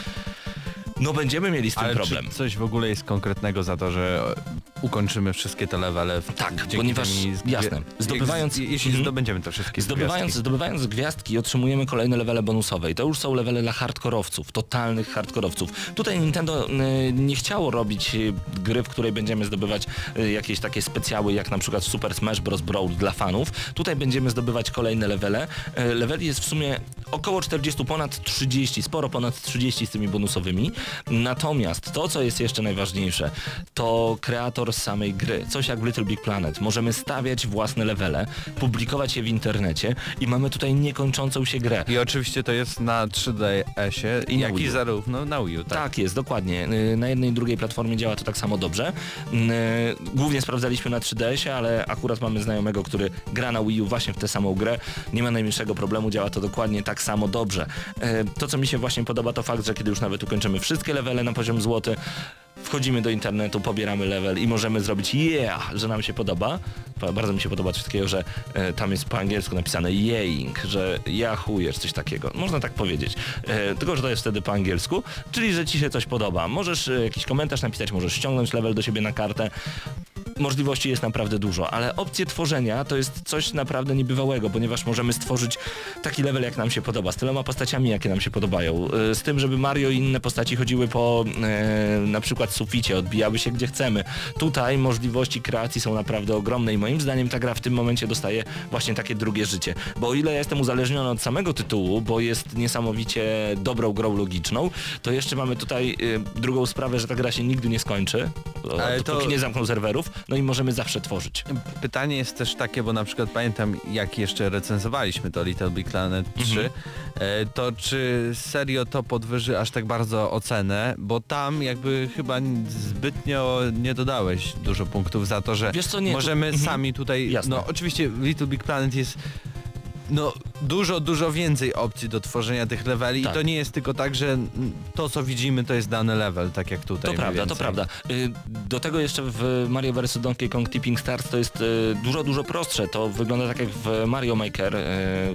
no będziemy mieli z tym Ale problem. czy coś w ogóle jest konkretnego za to, że ukończymy wszystkie te levele? w- Tak, ponieważ- jasne, zdobywając- Jeśli Mhm. zdobędziemy te wszystkie Zdobywając, gwiazdki. zdobywając gwiazdki otrzymujemy kolejne levele bonusowe i to już są levele dla hardkorowców, totalnych hardkorowców. Tutaj Nintendo y, nie chciało robić y, gry, w której będziemy zdobywać y, jakieś takie specjały jak na przykład Super Smash Bros. Brawl dla fanów. Tutaj będziemy zdobywać kolejne levele. Y, leveli jest w sumie około 40, ponad 30, sporo ponad 30 z tymi bonusowymi. Natomiast to, co jest jeszcze najważniejsze, to kreator samej gry. Coś jak w Little Big Planet. Możemy stawiać własne levele, publikować je w internecie i mamy tutaj niekończącą się grę. I oczywiście to jest na 3DS-ie, I jak i zarówno na Wii U, tak? Tak jest, dokładnie. Y, Na jednej i drugiej platformie działa to tak samo dobrze. Y, Głównie sprawdzaliśmy na 3DS-ie, ale akurat mamy znajomego, który gra na Wii U właśnie w tę samą grę. Nie ma najmniejszego problemu, działa to dokładnie tak samo dobrze. Y, To, co mi się właśnie podoba, to fakt, że kiedy już nawet ukończymy wszystkie levele na poziom złoty, wchodzimy do internetu, pobieramy level i możemy zrobić yeah, że nam się podoba. Bardzo mi się podoba coś takiego, że e, tam jest po angielsku napisane yaying, że jachujesz, coś takiego. Można tak powiedzieć. E, tylko, że to jest wtedy po angielsku, czyli, że ci się coś podoba. Możesz e, jakiś komentarz napisać, możesz ściągnąć level do siebie na kartę. możliwości jest naprawdę dużo, ale opcje tworzenia to jest coś naprawdę niebywałego, ponieważ możemy stworzyć taki level, jak nam się podoba, z tyloma postaciami, jakie nam się podobają, y, z tym, żeby Mario i inne postaci chodziły po e, na przykład suficie, odbijały się gdzie chcemy. Tutaj możliwości kreacji są naprawdę ogromne i moim zdaniem ta gra w tym momencie dostaje właśnie takie drugie życie, bo o ile ja jestem uzależniony od samego tytułu, bo jest niesamowicie dobrą grą logiczną, to jeszcze mamy tutaj y, drugą sprawę, że ta gra się nigdy nie skończy, Ale to- nie zamkną serwerów, no i możemy zawsze tworzyć. Pytanie jest też takie, bo na przykład pamiętam jak jeszcze recenzowaliśmy to Little Big Planet 3, e, to czy serio to podwyży aż tak bardzo ocenę, bo tam jakby chyba n- zbytnio nie dodałeś dużo punktów za to, że Wiesz co, nie, tu- możemy mhm. sami tutaj, Jasne. no oczywiście Little Big Planet jest no dużo, dużo więcej opcji do tworzenia tych leveli Tak. i to nie jest tylko tak, że to co widzimy to jest dany level, tak jak tutaj. To prawda, to więcej. prawda. Y, Do tego jeszcze w Mario vs Donkey Kong Tipping Stars to jest y, dużo, dużo prostsze. To wygląda tak jak w Mario Maker, y,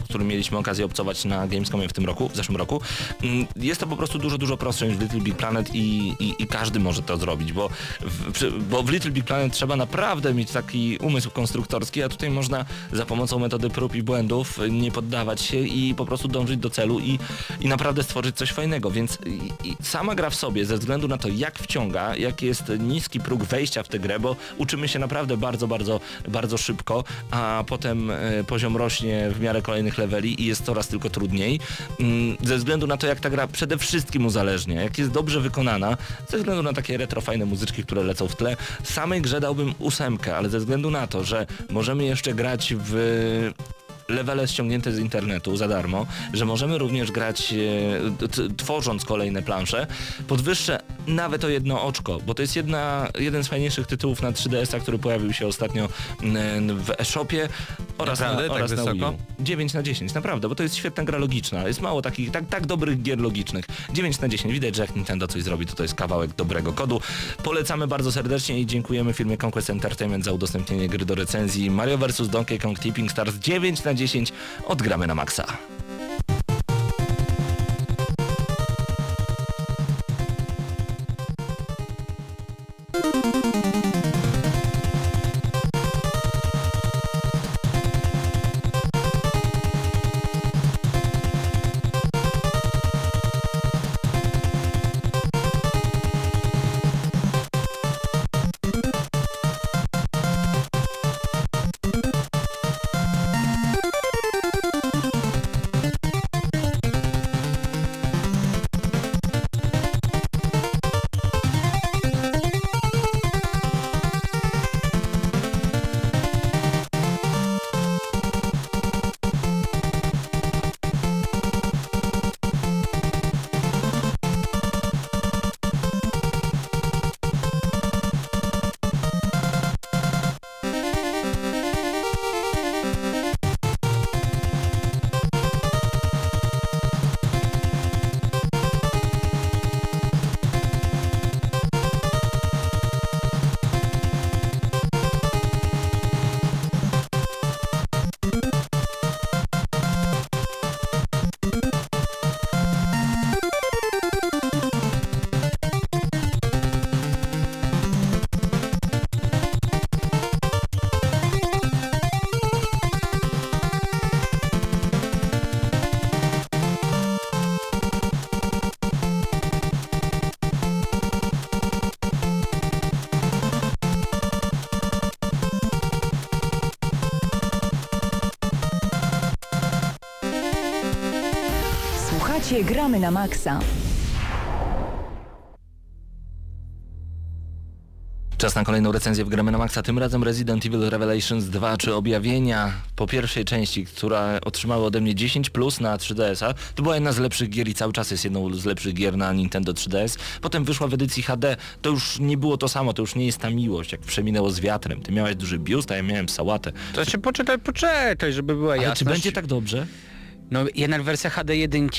który mieliśmy okazję obcować na Gamescomie w tym roku, w zeszłym roku. Mm, Jest to po prostu dużo, dużo prostsze niż w Little Big Planet i, i, i każdy może to zrobić, bo w, bo w Little Big Planet trzeba naprawdę mieć taki umysł konstruktorski, a tutaj można za pomocą metody prób i błędów nie poddawać się i po prostu dążyć do celu i, i naprawdę stworzyć coś fajnego, więc i, i sama gra w sobie, ze względu na to jak wciąga, jak jest niski próg wejścia w tę grę, bo uczymy się naprawdę bardzo, bardzo, bardzo szybko, a potem e, poziom rośnie w miarę kolejnych leveli i jest coraz tylko trudniej, mm, ze względu na to jak ta gra przede wszystkim uzależnia, jak jest dobrze wykonana, ze względu na takie retro fajne muzyczki, które lecą w tle, samej grze dałbym ósemkę, ale ze względu na to, że możemy jeszcze grać w levele ściągnięte z internetu za darmo, że możemy również grać e, tworząc kolejne plansze, podwyższę nawet o jedno oczko, bo to jest jedna, jeden z fajniejszych tytułów na 3DS-a, który pojawił się ostatnio w e-shopie oraz, Naprawdę? na, Tak oraz na Wii wysoko? U. 9 na 10, naprawdę, bo to jest świetna gra logiczna. Jest mało takich, tak, tak dobrych gier logicznych. 9 na 10, widać, że jak Nintendo coś zrobi, to to jest kawałek dobrego kodu. Polecamy bardzo serdecznie i dziękujemy firmie Conquest Entertainment za udostępnienie gry do recenzji Mario vs Donkey Kong Tipping Stars 9 na 10 odgramy na maksa. Słuchacie Gramy na Maxa. Czas na kolejną recenzję w Gramy na Maxa, tym razem Resident Evil Revelations 2, czy objawienia po pierwszej części, która otrzymała ode mnie 10 plus na 3DS-a. To była jedna z lepszych gier i cały czas jest jedną z lepszych gier na Nintendo 3DS. Potem wyszła w edycji HD, to już nie było to samo, to już nie jest ta miłość, jak przeminęło z wiatrem. Ty miałeś duży biust, a ja miałem sałatę. To się poczekaj, poczekaj, żeby była Ale jasność. czy będzie tak dobrze? No jednak wersja HD 1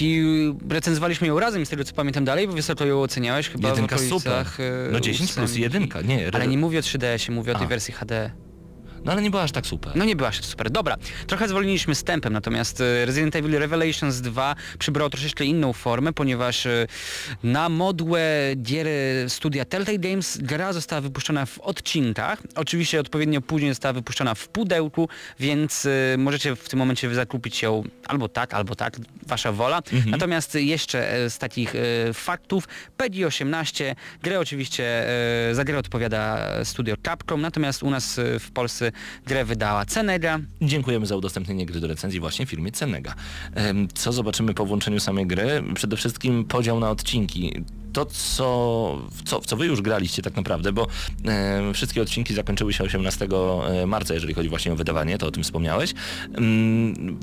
recenzowaliśmy ją razem z tego co pamiętam dalej, bo wysoko ją oceniałeś chyba Jedynka w super. okolicach, e, No 10 plus ósemki. jedynka, nie. Ale nie mówię o 3DS-ie, mówię o tej A. wersji HD. No ale nie była aż tak super. No nie była się super. Dobra, trochę zwolniliśmy z tempem, natomiast e, Resident Evil Revelations 2 przybrało troszeczkę inną formę, ponieważ e, na modłę gier studia Telltale Games gra została wypuszczona w odcinkach. Oczywiście odpowiednio później została wypuszczona w pudełku, więc e, możecie w tym momencie zakupić ją albo tak, albo tak, wasza wola. Natomiast jeszcze z takich faktów, PEGI 18, grę oczywiście, za grę odpowiada studio Capcom, natomiast u nas w Polsce grę wydała Cenega. Dziękujemy za udostępnienie gry do recenzji właśnie firmie Cenega. Co zobaczymy po włączeniu samej gry? Przede wszystkim podział na odcinki. To, co, w co, w co wy już graliście tak naprawdę, bo em, wszystkie odcinki zakończyły się 18 marca, jeżeli chodzi właśnie o wydawanie, to o tym wspomniałeś. Em,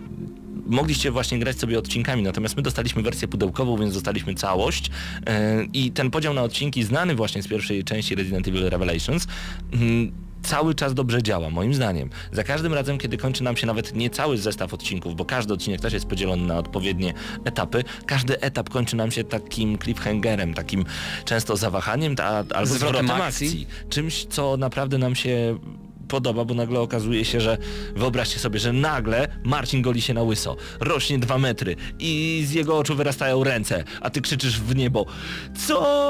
mogliście właśnie grać sobie odcinkami, natomiast my dostaliśmy wersję pudełkową, więc dostaliśmy całość e, i ten podział na odcinki znany właśnie z pierwszej części Resident Evil Revelations mm, cały czas dobrze działa, moim zdaniem. Za każdym razem, kiedy kończy nam się nawet nie cały zestaw odcinków, bo każdy odcinek też jest podzielony na odpowiednie etapy, każdy etap kończy nam się takim cliffhangerem, takim często zawahaniem ta, albo Zwrotem akcji. akcji. Czymś, co naprawdę nam się podoba, bo nagle okazuje się, że wyobraźcie sobie, że nagle Marcin goli się na łyso, rośnie dwa metry i z jego oczu wyrastają ręce, a ty krzyczysz w niebo co?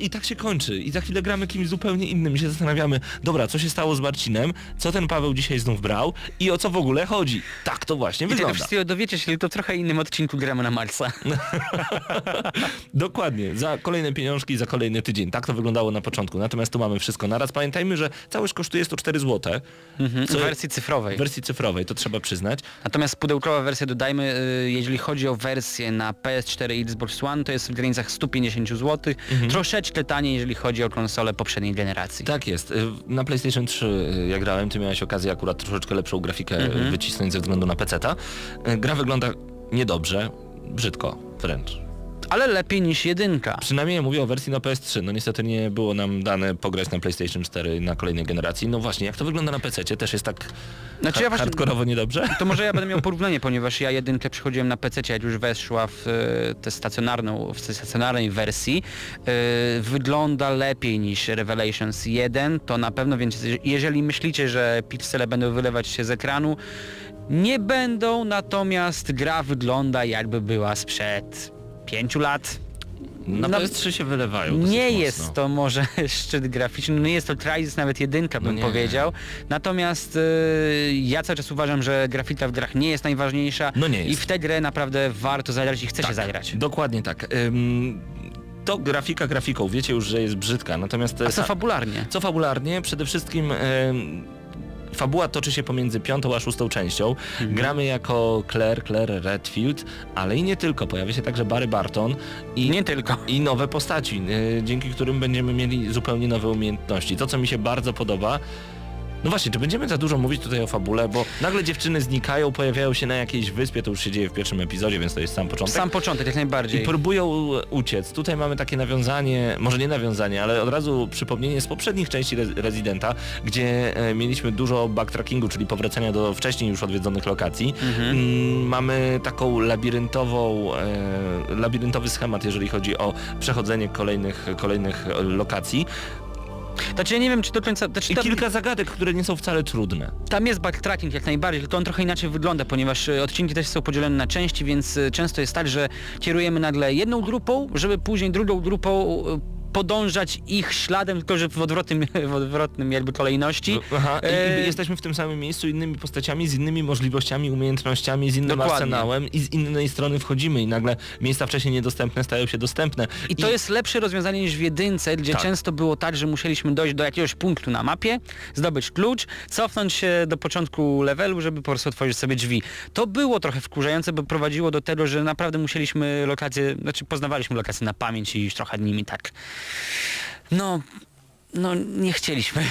I tak się kończy. I za chwilę gramy kimś zupełnie innym i się zastanawiamy, dobra, co się stało z Marcinem, co ten Paweł dzisiaj znów brał i o co w ogóle chodzi. Tak to właśnie I tego wygląda. wszystkiego dowiecie się w trochę innym odcinku gramy na Marsa. Dokładnie, za kolejne pieniążki, za kolejny tydzień. Tak to wyglądało na początku. Natomiast tu mamy wszystko naraz. Pamiętajmy, że całość kosztuje 104 zł. W Co- wersji cyfrowej. W wersji cyfrowej, to trzeba przyznać. Natomiast pudełkowa wersja dodajmy, y, jeżeli chodzi o wersję na PS4 i Xbox One, to jest w granicach 150 zł. Troszeczkę taniej, jeżeli chodzi o konsole poprzedniej generacji. Tak jest. Y, Na PlayStation 3 y, jak grałem, ty miałeś okazję akurat troszeczkę lepszą grafikę y, wycisnąć ze względu na PC-ta. Gra wygląda niedobrze, brzydko wręcz. Ale lepiej niż jedynka. Przynajmniej mówię o wersji na PS3. No niestety nie było nam dane pograć na PlayStation 4 na kolejnej generacji. No właśnie, jak to wygląda na PC? Też jest tak Znaczy ja właśnie- hardkorowo niedobrze? To może ja będę miał porównanie, ponieważ ja jedynkę przychodziłem na PC, jak już weszła w e, tę stacjonarną, w tej stacjonarnej wersji. E, Wygląda lepiej niż Revelations 1, to na pewno, więc jeżeli myślicie, że piksele będą wylewać się z ekranu, nie będą, natomiast gra wygląda jakby była sprzed 5 lat. Na No, PS3 się wylewają dosyć Nie mocno. jest to może szczyt graficzny, no nie jest to Crysis nawet jedynka bym nie. powiedział. Natomiast y, ja cały czas uważam, że grafika w grach nie jest najważniejsza No nie i jest. w tę grę naprawdę warto zagrać i chce się Tak, zagrać. Dokładnie tak. Ym, to grafika grafiką, wiecie już, że jest brzydka, natomiast... A co fabularnie? Co fabularnie? Przede wszystkim em, fabuła toczy się pomiędzy piątą a szóstą częścią. Mhm. Gramy jako Claire, Claire Redfield, ale i nie tylko. Pojawia się także Barry Barton i, Nie tylko. i nowe postaci, e, dzięki którym będziemy mieli zupełnie nowe umiejętności. To, co mi się bardzo podoba, no właśnie, czy będziemy za dużo mówić tutaj o fabule, bo nagle dziewczyny znikają, pojawiają się na jakiejś wyspie, to już się dzieje w pierwszym epizodzie, więc to jest sam początek. Sam początek jak I najbardziej. próbują uciec. Tutaj mamy takie nawiązanie, może nie nawiązanie, ale od razu przypomnienie z poprzednich części Re- Residenta, gdzie e, mieliśmy dużo backtrackingu, czyli powracania do wcześniej już odwiedzonych lokacji. Mm, mamy taką labiryntową, e, labiryntowy schemat, jeżeli chodzi o przechodzenie kolejnych, kolejnych e, lokacji. Znaczy ja nie wiem czy do końca... Znaczy, I tam, kilka zagadek, które nie są wcale trudne. tam jest backtracking jak najbardziej, tylko on trochę inaczej wygląda, ponieważ y, odcinki też są podzielone na części, więc y, często jest tak, że kierujemy nagle jedną grupą, żeby później drugą grupą y, podążać ich śladem, tylko że w odwrotnym, w odwrotnym jakby kolejności. Aha, i, E, i jesteśmy w tym samym miejscu innymi postaciami, z innymi możliwościami, umiejętnościami, z innym Dokładnie. arsenałem i z innej strony wchodzimy i nagle miejsca wcześniej niedostępne stają się dostępne. I to jest lepsze rozwiązanie niż w jedynce, gdzie Tak. często było tak, że musieliśmy dojść do jakiegoś punktu na mapie, zdobyć klucz, cofnąć się do początku levelu, żeby po prostu otworzyć sobie drzwi. To było trochę wkurzające, bo prowadziło do tego, że naprawdę musieliśmy lokacje, znaczy poznawaliśmy lokacje na pamięć i już trochę nimi tak. No, no nie chcieliśmy.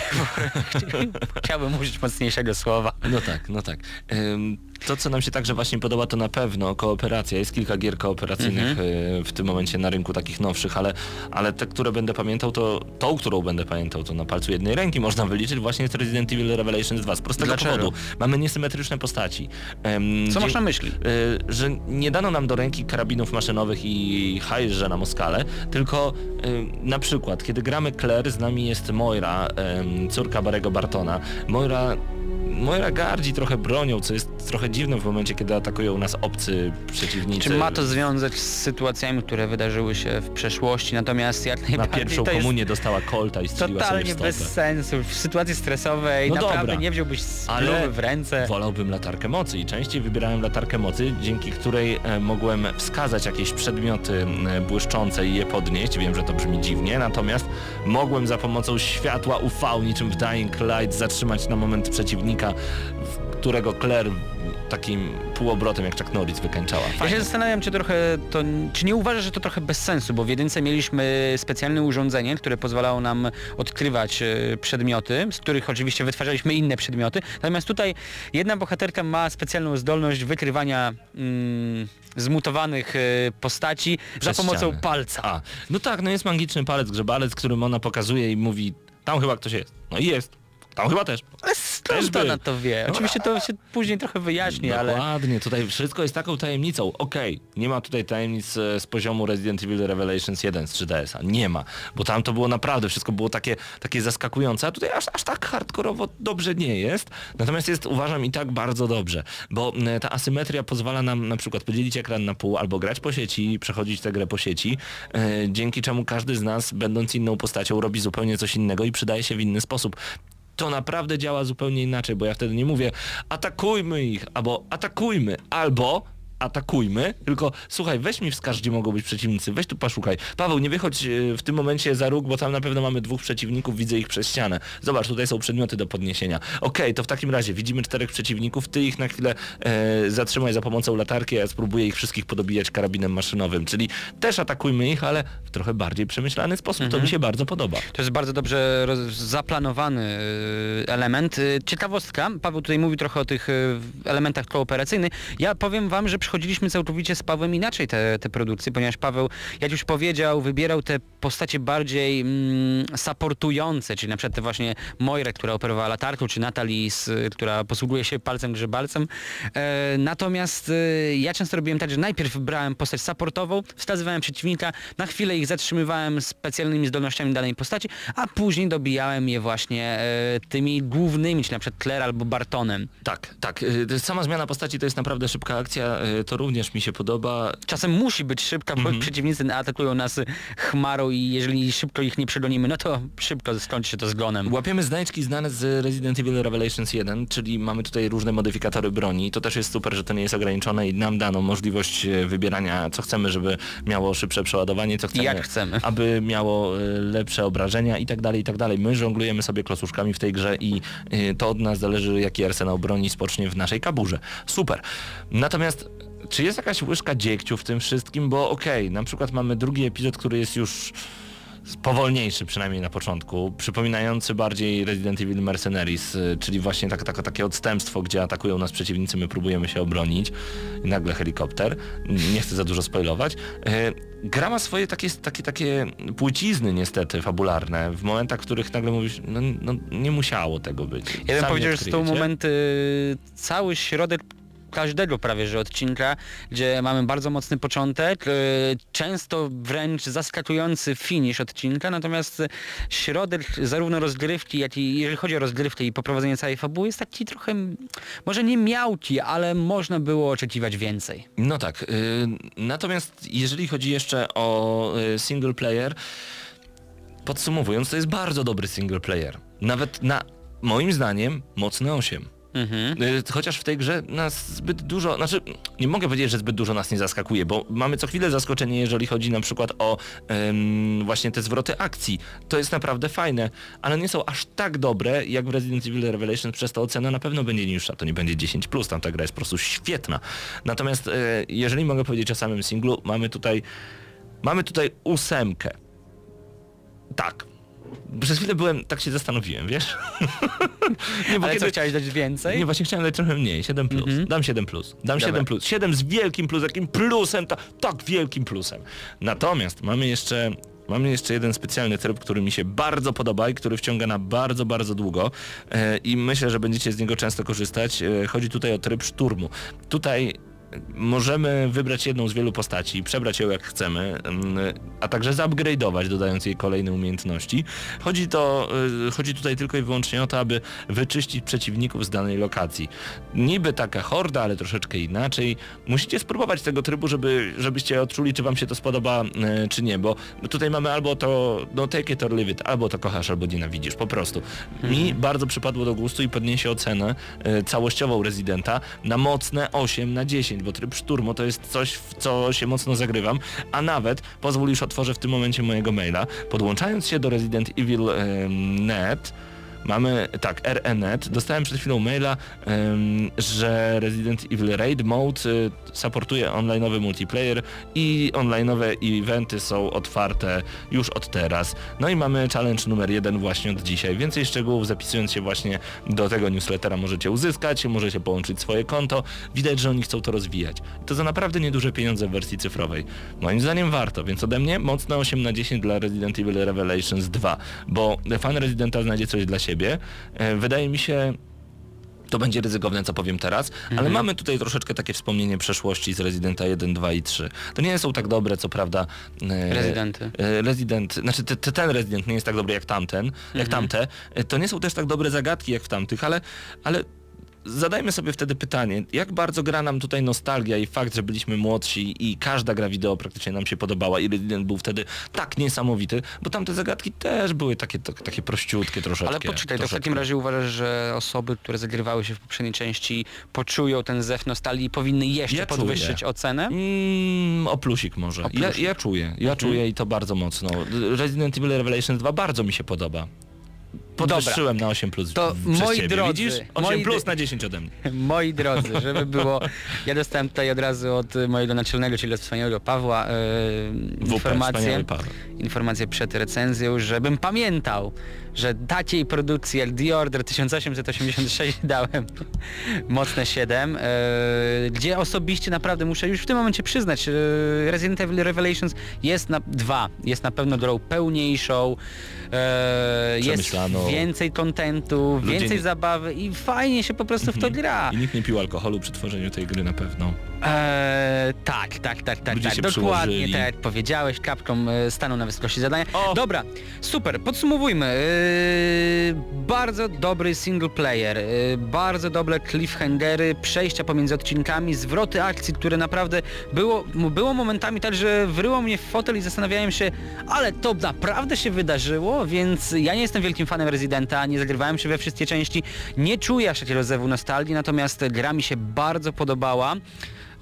Chciałbym użyć mocniejszego słowa. No tak, no tak. Ym, To, co nam się także właśnie podoba, to na pewno kooperacja. Jest kilka gier kooperacyjnych Mhm. y, w tym momencie na rynku takich nowszych, ale, ale te, które będę pamiętał, to tą, którą będę pamiętał, to na palcu jednej ręki można wyliczyć właśnie jest Resident Evil Revelations 2. Z prostego Dlaczego? powodu. Mamy niesymetryczne postaci. Em, Co masz na myśli? y, że nie dano nam do ręki karabinów maszynowych i hajże na Moskale, tylko y, na przykład, kiedy gramy Claire, z nami jest Moira, em, córka Barego Bartona. Moira Moira gardzi trochę bronią, co jest trochę dziwne w momencie, kiedy atakują nas obcy przeciwnicy. Czy ma to związek z sytuacjami, które wydarzyły się w przeszłości, natomiast jak na najbardziej pierwszą to jest komunię dostała kolta i strzeliła sobie totalnie w stopę. bez sensu. W sytuacji stresowej No naprawdę dobra, nie wziąłbyś spluwy w ręce. Wolałbym latarkę mocy i częściej wybierałem latarkę mocy, dzięki której e, mogłem wskazać jakieś przedmioty e, błyszczące i je podnieść. Wiem, że to brzmi dziwnie, natomiast mogłem za pomocą światła UV niczym w Dying Light zatrzymać na moment przeciwnika, którego Claire takim półobrotem jak Chuck Norris wykańczała. Ja Fajnie. się zastanawiam, czy trochę to, czy nie uważasz, że to trochę bez sensu, bo w jedynce mieliśmy specjalne urządzenie, które pozwalało nam odkrywać e, przedmioty, z których oczywiście wytwarzaliśmy inne przedmioty, natomiast tutaj jedna bohaterka ma specjalną zdolność wykrywania mm, zmutowanych e, postaci Przez za pomocą ścianę. palca. A, no tak, no jest magiczny palec, grzebalec, którym ona pokazuje i mówi, tam chyba ktoś jest. No i jest. Tam chyba też. Ale Też skąd ona to wie? No, Oczywiście to się później trochę wyjaśni, ale... Dokładnie, tutaj wszystko jest taką tajemnicą. Okej, nie ma tutaj tajemnic e, z poziomu Resident Evil Revelations 1 z 3DS-a. Nie ma, bo tam to było naprawdę, wszystko było takie, takie zaskakujące, a tutaj aż, aż tak hardkorowo dobrze nie jest. Natomiast jest, uważam, i tak bardzo dobrze, bo e, ta asymetria pozwala nam na przykład podzielić ekran na pół albo grać po sieci, przechodzić tę grę po sieci, e, dzięki czemu każdy z nas, będąc inną postacią, robi zupełnie coś innego i przydaje się w inny sposób to naprawdę działa zupełnie inaczej, bo ja wtedy nie mówię atakujmy ich, albo atakujmy, albo atakujmy, tylko słuchaj, weź mi wskaż, gdzie mogą być przeciwnicy, weź tu poszukaj. Paweł, nie wychodź e, w tym momencie za róg, bo tam na pewno mamy dwóch przeciwników, widzę ich przez ścianę. Zobacz, tutaj są przedmioty do podniesienia. Okej, to w takim razie widzimy czterech przeciwników, ty ich na chwilę e, zatrzymaj za pomocą latarki, a ja spróbuję ich wszystkich podobijać karabinem maszynowym, czyli też atakujmy ich, ale w trochę bardziej przemyślany sposób. To mi się bardzo podoba. To jest bardzo dobrze zaplanowany y, element. Y, Ciekawostka, Paweł tutaj mówi trochę o tych elementach kooperacyjnych. Ja powiem wam, że przechodziliśmy całkowicie z Pawłem inaczej te, te produkcje, ponieważ Paweł, jak już powiedział, wybierał te postacie bardziej mm, supportujące, czyli na przykład te właśnie Moirę, która operowała latarką, czy Natalis, y, która posługuje się palcem grzebalcem. E, natomiast y, ja często robiłem tak, że najpierw brałem postać supportową, wskazywałem przeciwnika, na chwilę ich zatrzymywałem specjalnymi zdolnościami danej postaci, a później dobijałem je właśnie e, tymi głównymi, czyli na przykład Claire albo Bartonem. Tak, tak. y, Sama zmiana postaci to jest naprawdę szybka akcja, y, to również mi się podoba. Czasem musi być szybka, bo przeciwnicy atakują nas chmarą i jeżeli szybko ich nie przegonimy, no to szybko skończy się to zgonem. Łapiemy znajdźki znane z Resident Evil Revelations 1, czyli mamy tutaj różne modyfikatory broni. To też jest super, że to nie jest ograniczone i nam dano możliwość e, wybierania, co chcemy, żeby miało szybsze przeładowanie, co chcemy, Jak chcemy. aby miało e, lepsze obrażenia i tak dalej, i tak dalej. My żonglujemy sobie klocuszkami w tej grze i e, to od nas zależy, jaki arsenał broni spocznie w naszej kaburze. Super. Natomiast czy jest jakaś łyżka dziegciu w tym wszystkim? Bo okej, na przykład mamy drugi epizod, który jest już powolniejszy przynajmniej na początku, przypominający bardziej Resident Evil Mercenaries, y, czyli właśnie tak, tak, takie odstępstwo, gdzie atakują nas przeciwnicy, my próbujemy się obronić nagle helikopter, nie chcę za dużo spoilować. Y, Gra ma swoje takie, takie, takie płcizny niestety fabularne, w momentach, w których nagle mówisz, no, no nie musiało tego być. Ja bym powiedział, że odkryjecie. momenty, cały środek każdego prawie że odcinka, gdzie mamy bardzo mocny początek, e, często wręcz zaskakujący finish odcinka, natomiast środek zarówno rozgrywki, jak i jeżeli chodzi o rozgrywkę i poprowadzenie całej fabuły jest taki trochę, może nie miałki, ale można było oczekiwać więcej. No tak. y, natomiast jeżeli chodzi jeszcze o y, single player, podsumowując, to jest bardzo dobry single player. Nawet na, moim zdaniem, mocny 8. Mhm. Y, Chociaż w tej grze nas zbyt dużo, znaczy nie mogę powiedzieć, że zbyt dużo nas nie zaskakuje, bo mamy co chwilę zaskoczenie, jeżeli chodzi na przykład o em, właśnie te zwroty akcji. To jest naprawdę fajne, ale nie są aż tak dobre jak w Resident Evil Revelations, przez to ocena na pewno będzie niższa, to nie będzie 10+, plus, tam ta gra jest po prostu świetna. Natomiast e, jeżeli mogę powiedzieć o samym singlu, mamy tutaj, mamy tutaj ósemkę. Tak, Przez chwilę byłem, tak się zastanowiłem, wiesz? nie, bo Ale co, kiedy- chciałeś dać więcej? Nie, właśnie chciałem dać trochę mniej, 7 plus. Mhm. Dam 7 plus. Dam Dobra. 7 plus. 7 z wielkim plus, jakim plusem, ta, tak wielkim plusem. Natomiast mamy jeszcze Mamy jeszcze jeden specjalny tryb, który mi się bardzo podoba i który wciąga na bardzo, bardzo długo e, i myślę, że będziecie z niego często korzystać. E, chodzi tutaj o tryb szturmu. Tutaj możemy wybrać jedną z wielu postaci, i przebrać ją jak chcemy, mm, a także zupgrade'ować, dodając jej kolejne umiejętności. Chodzi, to, y, chodzi tutaj tylko i wyłącznie o to, aby wyczyścić przeciwników z danej lokacji. Niby taka horda, ale troszeczkę inaczej. Musicie spróbować tego trybu, żeby, żebyście odczuli, czy wam się to spodoba, y, czy nie, bo tutaj mamy albo to, no take it or leave it, albo to kochasz, albo nienawidzisz, po prostu. Mi bardzo przypadło do gustu i podniesie ocenę y, całościową Residenta na mocne 8 na 10, bo tryb szturmu to jest coś, w co się mocno zagrywam, a nawet, pozwól już otworzę w tym momencie mojego maila, podłączając się do Resident Evil em, Net, Mamy, tak, RENet. Dostałem przed chwilą maila, że Resident Evil Raid Mode y, supportuje online'owy multiplayer i online'owe eventy są otwarte już od teraz. No i mamy challenge numer jeden właśnie od dzisiaj. Więcej szczegółów zapisując się właśnie do tego newslettera możecie uzyskać, możecie połączyć swoje konto. Widać, że oni chcą to rozwijać. To za naprawdę nieduże pieniądze w wersji cyfrowej. Moim zdaniem warto, więc ode mnie mocne 8 na 10 dla Resident Evil Revelations 2, bo fan Residenta znajdzie coś dla siebie. E, Wydaje mi się, to będzie ryzykowne, co powiem teraz, ale mamy tutaj troszeczkę takie wspomnienie przeszłości z Residenta 1, 2 i 3. To nie są tak dobre, co prawda... e, Rezydenty. e, Resident, znaczy te, te, ten Resident nie jest tak dobry jak tamten, jak tamte. E, To nie są też tak dobre zagadki jak w tamtych, ale, ale zadajmy sobie wtedy pytanie, jak bardzo gra nam tutaj nostalgia i fakt, że byliśmy młodsi i każda gra wideo praktycznie nam się podobała i Resident był wtedy tak niesamowity, bo tamte zagadki też były takie, to, takie prościutkie troszeczkę. Ale poczytaj, to w takim razie uważasz, że osoby, które zagrywały się w poprzedniej części poczują ten zew nostalgii i powinny jeszcze Ja czuję. podwyższyć ocenę? Mm, o plusik może. O Ja, plusik. ja czuję, ja czuję i to bardzo mocno. Resident Evil Revelations 2 bardzo mi się podoba. Podwyższyłem na 8 plus To moi ciebie, drodzy, widzisz? 8 moi plus na 10 ode mnie. Moi drodzy, żeby było... Ja dostałem tutaj od razu od mojego naczelnego, czyli od wspaniałego Pawła, e, WP, informację, Paweł. informację przed recenzją, żebym pamiętał, że takiej produkcji jak The Order 1886 dałem mocne 7, e, gdzie osobiście naprawdę muszę już w tym momencie przyznać, e, Resident Evil Revelations jest na 2, jest na pewno grą pełniejszą, jest Przemyślaną. więcej kontentu, więcej nie- zabawy i fajnie się po prostu w to gra. I nikt nie pił alkoholu przy tworzeniu tej gry na pewno. Eee, tak, tak, tak, tak, Ludzie tak. Dokładnie przyłożyli. tak jak powiedziałeś, Capcom e, stanął na wysokości zadania. O! Dobra, super, podsumowujmy. Eee, bardzo dobry single player, eee, bardzo dobre cliffhangery, przejścia pomiędzy odcinkami, zwroty akcji, które naprawdę było, było momentami tak, że wryło mnie w fotel i zastanawiałem się, ale to naprawdę się wydarzyło, więc ja nie jestem wielkim fanem Residenta, nie zagrywałem się we wszystkie części, nie czuję aż takiego zewu nostalgii, natomiast gra mi się bardzo podobała.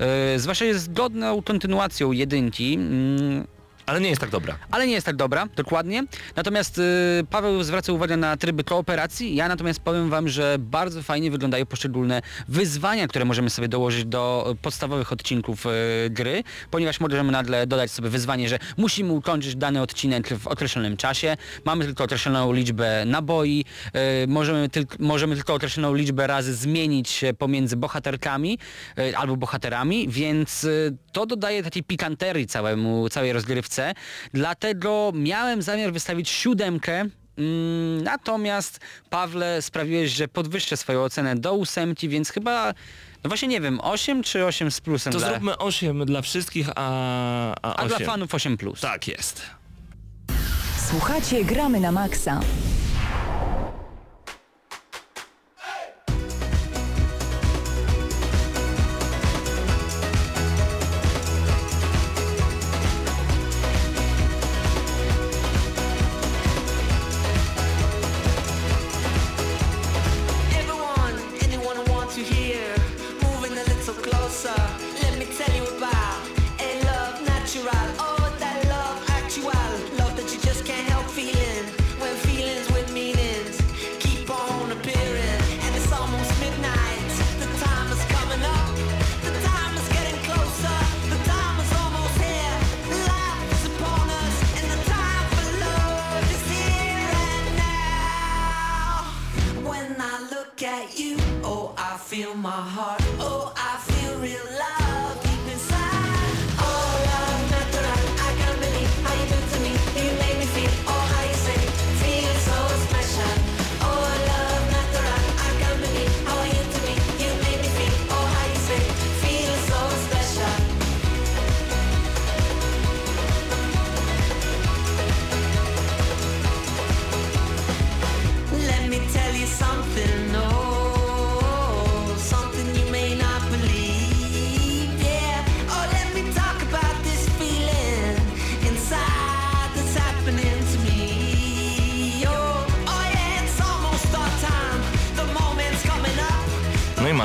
E, zwłaszcza jest zgodną kontynuacją jedynki, mm, Ale nie jest tak dobra. ale nie jest tak dobra, dokładnie. Natomiast y, Paweł zwraca uwagę na tryby kooperacji, ja natomiast powiem wam, że bardzo fajnie wyglądają poszczególne wyzwania, które możemy sobie dołożyć do podstawowych odcinków y, gry, ponieważ możemy nagle dodać sobie wyzwanie, że musimy ukończyć dany odcinek w określonym czasie, mamy tylko określoną liczbę naboi, y, możemy, tyl- możemy tylko określoną liczbę razy zmienić się pomiędzy bohaterkami y, albo bohaterami, więc y, to dodaje takiej pikanterii całemu, całej rozgrywce. Dlatego miałem zamiar wystawić siódemkę, mm, natomiast Pawle sprawiłeś, że podwyższę swoją ocenę do ósemki, więc chyba, no właśnie nie wiem, 8 czy 8 z plusem To dla, zróbmy 8 dla wszystkich, a, a, a 8. dla fanów 8 plus. Tak jest. Słuchacie Gramy na Maxa.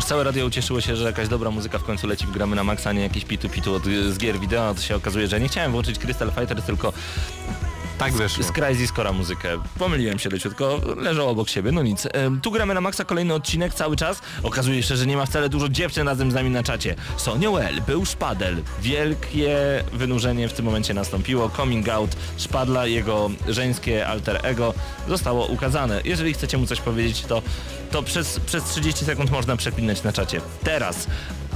Całe radio ucieszyło się, że jakaś dobra muzyka w końcu leci gramy na maksa, a nie jakieś pitu-pitu od, z gier wideo. To się okazuje, że nie chciałem włączyć Crystal Fighters, tylko Tak wyszło. z Crysis Cora muzykę. Pomyliłem się leciutko, leżał obok siebie, no nic. Tu gramy na maksa kolejny odcinek cały czas. Okazuje się, że nie ma wcale dużo dziewczyn razem z nami na czacie. Sonia Well, był Szpadel. Wielkie wynurzenie w tym momencie nastąpiło. Coming out Szpadla, jego żeńskie alter ego zostało ukazane. Jeżeli chcecie mu coś powiedzieć, to, to przez, przez 30 sekund można przeklinać na czacie. Teraz.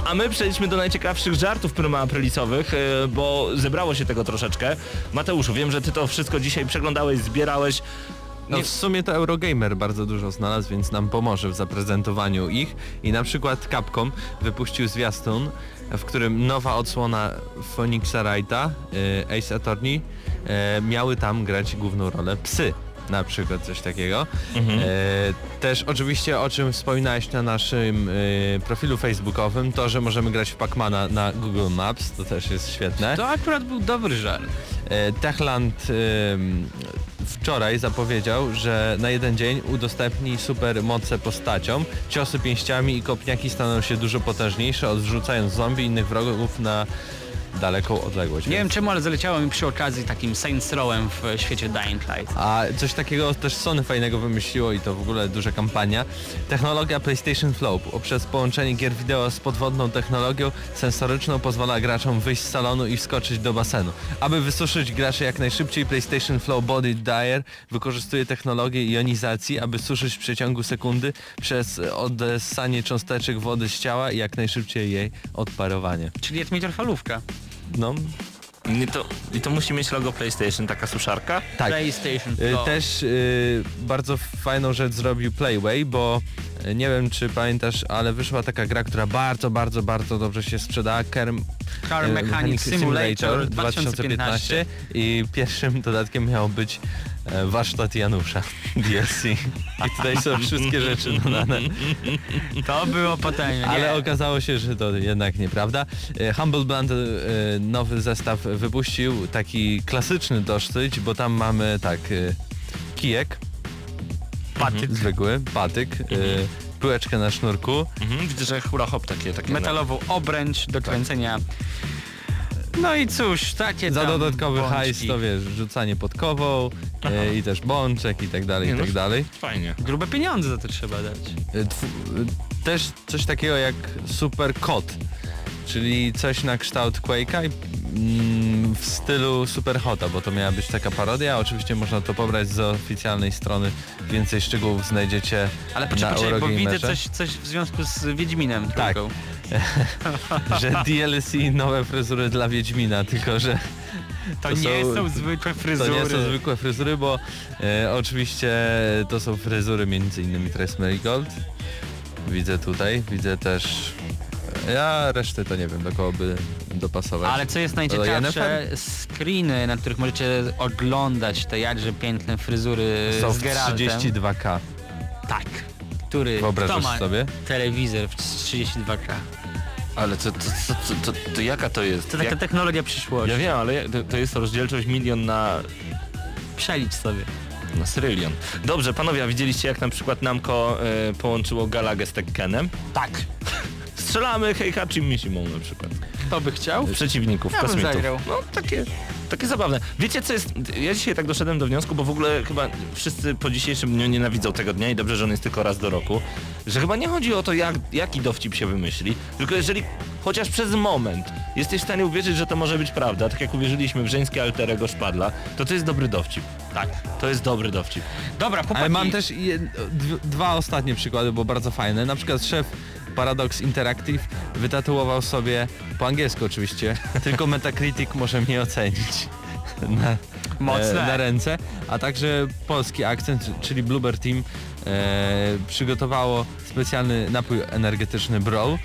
A my przejdźmy do najciekawszych żartów prymaaprilisowych, e, bo zebrało się tego troszeczkę. Mateuszu, wiem, że ty to wszystko dzisiaj przeglądałeś, zbierałeś. No w sumie to Eurogamer bardzo dużo znalazł, więc nam pomoże w zaprezentowaniu ich. I na przykład Capcom wypuścił zwiastun, w którym nowa odsłona Phoenixa Wrighta, y, Ace Attorney, y, miały tam grać główną rolę psy. Na przykład coś takiego. E, też oczywiście o czym wspominałeś na naszym y, profilu facebookowym, to że możemy grać w Pacmana na Google Maps, to też jest świetne. To akurat był dobry żart. E, Techland ym, wczoraj zapowiedział, że na jeden dzień udostępni super moce postaciom, ciosy pięściami i kopniaki staną się dużo potężniejsze, odrzucając zombie i innych wrogów na daleką odległość. Nie wiem Więc- czemu, ale zaleciało mi przy okazji takim Saints Rowem w świecie Dying Light. A coś takiego też Sony fajnego wymyśliło i to w ogóle duża kampania. Technologia PlayStation Flow poprzez połączenie gier wideo z podwodną technologią sensoryczną pozwala graczom wyjść z salonu i wskoczyć do basenu. Aby wysuszyć graczy jak najszybciej PlayStation Flow Body Dryer wykorzystuje technologię jonizacji, aby suszyć w przeciągu sekundy przez odessanie cząsteczek wody z ciała i jak najszybciej jej odparowanie. Czyli jest mi trwalówka. No, I to, I to musi mieć logo PlayStation, taka suszarka. tak. PlayStation Y, Flow. Też y, bardzo fajną rzecz zrobił Playway, bo y, nie wiem czy pamiętasz, ale wyszła taka gra, która bardzo, bardzo, bardzo dobrze się sprzedała. Kerm, Car y, Mechanic Simulator 2015. i pierwszym dodatkiem miał być warsztat Janusza DLC. I tutaj są wszystkie rzeczy dodane. To było potężne. Ale okazało się, że to jednak nieprawda. E, Humble e, nowy zestaw wypuścił, taki klasyczny dosyć, bo tam mamy tak e, kijek, Patyk. zwykły, patyk, e, pyłeczkę na sznurku, Mhm, widzę, że hula hop takie, takie Metalową obręcz do kręcenia. No i cóż, takie za tam dodatkowy bączki. hajs to wiesz, rzucanie podkową e, i też bączek i tak dalej, Nie, i no, tak dalej. Fajnie. Grube pieniądze za to trzeba dać. E, tw- e, też coś takiego jak Super Kot, czyli coś na kształt Quake'a i mm, w stylu Super Hota, bo to miała być taka parodia. Oczywiście można to pobrać z oficjalnej strony. Więcej szczegółów znajdziecie Ale na poczekaj, poczekaj, bo widzę Eurogamerze. coś, coś w związku z Wiedźminem. Tak. trójką. że DLC nowe fryzury dla Wiedźmina, tylko że To, To nie są- są, zwykłe to fryzury. nie są zwykłe fryzury, bo e, oczywiście to są fryzury między innymi Trace Marigold. Widzę tutaj, widzę też... Ja reszty to nie wiem, do kogo by dopasować. Ale co jest To najciekawsze, screeny, na których możecie oglądać te jakże piękne fryzury są z Geraltem. 32K. Tak. Który Wyobrażasz kto ma sobie? telewizor w 32K. Ale to, to, to, to, to, to jaka to jest? To taka Jak, technologia przyszłości. ja wiem, ale to, to jest rozdzielczość milion na, Przelicz sobie. na syrylion. Dobrze, panowie, a widzieliście jak na przykład Namco e, połączyło Galagę z Tekkenem? Tak. Strzelamy Heihachi Mishimą na przykład. Kto by chciał? Przeciwników, Ja bym kosmitów. zagrał. No takie, takie zabawne. Wiecie co jest, ja dzisiaj tak doszedłem do wniosku, bo w ogóle chyba wszyscy po dzisiejszym dniu nienawidzą tego dnia i dobrze, że on jest tylko raz do roku, że chyba nie chodzi o to jak, jaki dowcip się wymyśli, tylko jeżeli chociaż przez moment jesteś w stanie uwierzyć, że to może być prawda, tak jak uwierzyliśmy w żeńskie alterego Szpadla, to to jest dobry dowcip. Tak. To jest dobry dowcip. Dobra, chłopaki. Ale mam też je, dwa ostatnie przykłady, bo bardzo fajne. Na przykład szef Paradox Interactive wytatuował sobie, po angielsku oczywiście, tylko Metacritic może mnie ocenić. Na, Mocne. e, na ręce, a także polski akcent, czyli Bluebird Team przygotowało specjalny napój energetyczny Brawl. E,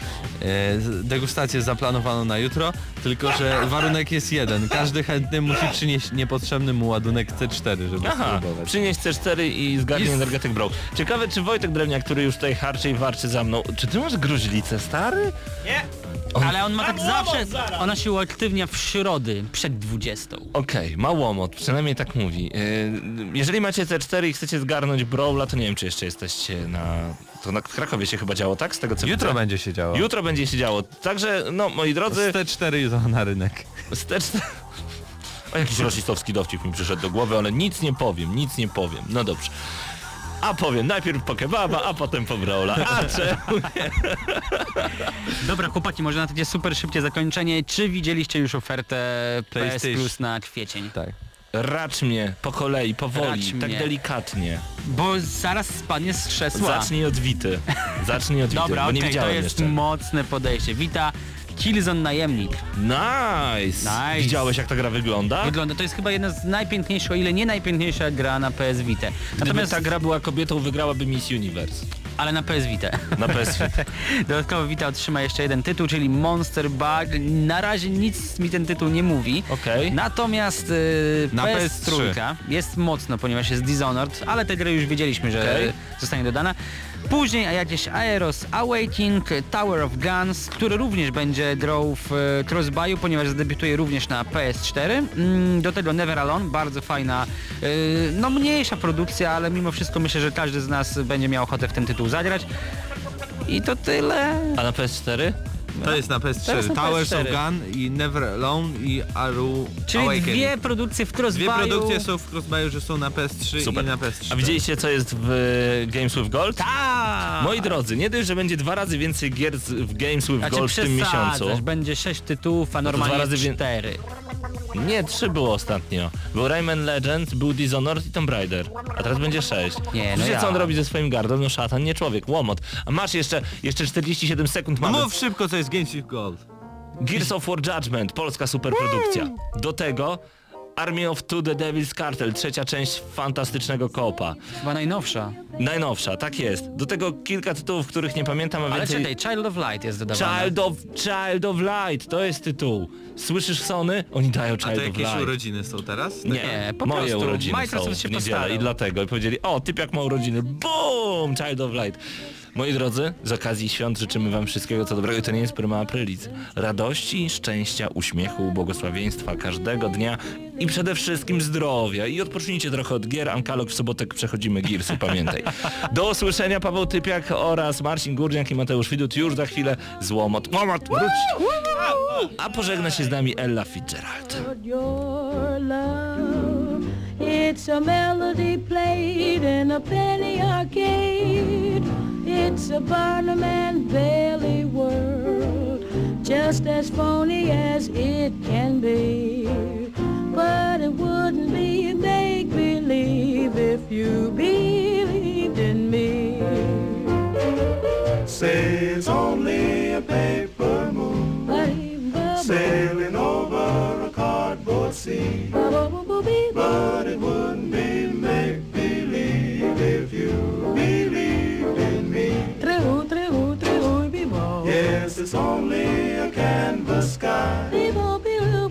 degustację zaplanowano na jutro, tylko że warunek jest jeden. Każdy chętny musi przynieść niepotrzebny mu ładunek C4, żeby Aha, spróbować. przynieś C4 i zgarnij energetyk bro. Ciekawe, czy Wojtek Drewniak, który już tutaj harczy i warczy za mną, czy ty masz gruźlicę, stary? Ale on ma tak zawsze, ona się uaktywnia w środy przed 20. Okej, ma łomot, przynajmniej tak mówi. Yy, jeżeli macie C4 i chcecie zgarnąć Brawla, to nie wiem, czy jeszcze jesteście na... To na w Krakowie się chyba działo, tak? Z tego co Jutro widzę. będzie się działo. Jutro będzie się działo. Także, no, moi drodzy, Z T4 jutro na rynek. z C4... O, jakiś rasistowski dowcip mi przyszedł do głowy, ale nic nie powiem, nic nie powiem. No dobrze. A powiem najpierw po kebaba, a potem po Brawla. A czemu nie? Dobra chłopaki, może na takie super szybkie zakończenie. Czy widzieliście już ofertę PS PlayStation. Plus na kwiecień? Tak. Racz mnie po kolei, powoli, Racz tak mnie. delikatnie. Bo zaraz spadnie z krzesła. Zacznij od Wity. Zacznij od Wity, Dobra, bo okej, nie to widziałem jest jeszcze. mocne podejście. Wita Killzone Najemnik. Nice. Nice. Widziałeś jak ta gra wygląda? Wygląda, to jest chyba jedna z najpiękniejszych, o ile nie najpiękniejsza gra na PS Vita. Natomiast Natomiast, ta gra była kobietą, wygrałaby Miss Universe. Ale na PS Vita. Na PS Vita. Dodatkowo Vita otrzyma jeszcze jeden tytuł, czyli Monster Bug. Na razie nic mi ten tytuł nie mówi. Okej. Natomiast y, Na PS3 jest mocno, ponieważ jest Dishonored, ale tę grę już wiedzieliśmy, że Okej. zostanie dodana. Później jakieś Aeros Awakening, Tower of Guns, który również będzie grał w e, Crossbuyu, ponieważ zadebiutuje również na PS4. Mm, Do tego Never Alone, bardzo fajna, e, no mniejsza produkcja, ale mimo wszystko myślę, że każdy z nas będzie miał ochotę w ten tytuł zagrać. I to tyle. A na PS4? To jest na To PS4. jest na Towers PS4. of Gun i Never Alone i Aru Czyli Awakening. dwie produkcje w Dwie Crossbuyu. produkcje są w Crossbuyu, że są na PS3 Super. i na PS3. A widzieliście co jest w e, Games with Gold? Tak! Moi drodzy, nie dość, że będzie dwa razy więcej gier w Games with Znaczy Gold w tym miesiącu. będzie sześć tytułów, a dwa normalnie razy wie- cztery. Nie, trzy było ostatnio. Był Rayman Legends, był Dishonored i Tomb Raider. A teraz będzie sześć. Nie, no Wiecie ja. co on robi ze swoim gardem? No szatan, nie człowiek, łomot. A masz jeszcze, jeszcze 47 sekund No mamy. mów szybko, co jest with Gold. Gears of War Judgment, polska superprodukcja. Do tego Army of Two The Devil's Cartel, trzecia część fantastycznego kopa. Chyba najnowsza. Najnowsza, tak jest. Do tego kilka tytułów, których nie pamiętam, a Ale więcej... czekaj, Child of Light jest dodawana. Child of, Child of Light, to jest tytuł. Słyszysz Sony? Oni dają A Child to of jakieś Light. urodziny są teraz? Nie, Nie, po moje prostu urodziny Microsoft są się w niedzielę postarał. i dlatego i powiedzieli, o, typ jak ma urodziny, BOOM! Child of Light. Moi drodzy, z okazji świąt życzymy wam wszystkiego co dobrego i to nie jest pryma aprilis. Radości, szczęścia, uśmiechu, błogosławieństwa każdego dnia i przede wszystkim zdrowia. I odpocznijcie trochę od gier, Ankalog w sobotę przechodzimy Gearsy, pamiętaj. Do usłyszenia Paweł Typiak oraz Marcin Górniak i Mateusz Widut już za chwilę złomot. Łomot, wróć! A pożegna się z nami Ella Fitzgerald. It's a melody played in a penny arcade. It's a Barnum and Bailey world, just as phony as it can be. But it wouldn't be make believe if you believed in me. Say it's only a paper moon sailing over a cardboard sea. But it wouldn't be make believe if you Yes, it's only a canvas sky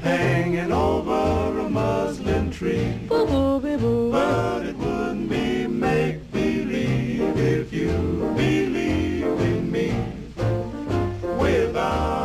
hanging over a muslin tree. But it wouldn't be make believe if you believed in me. Without.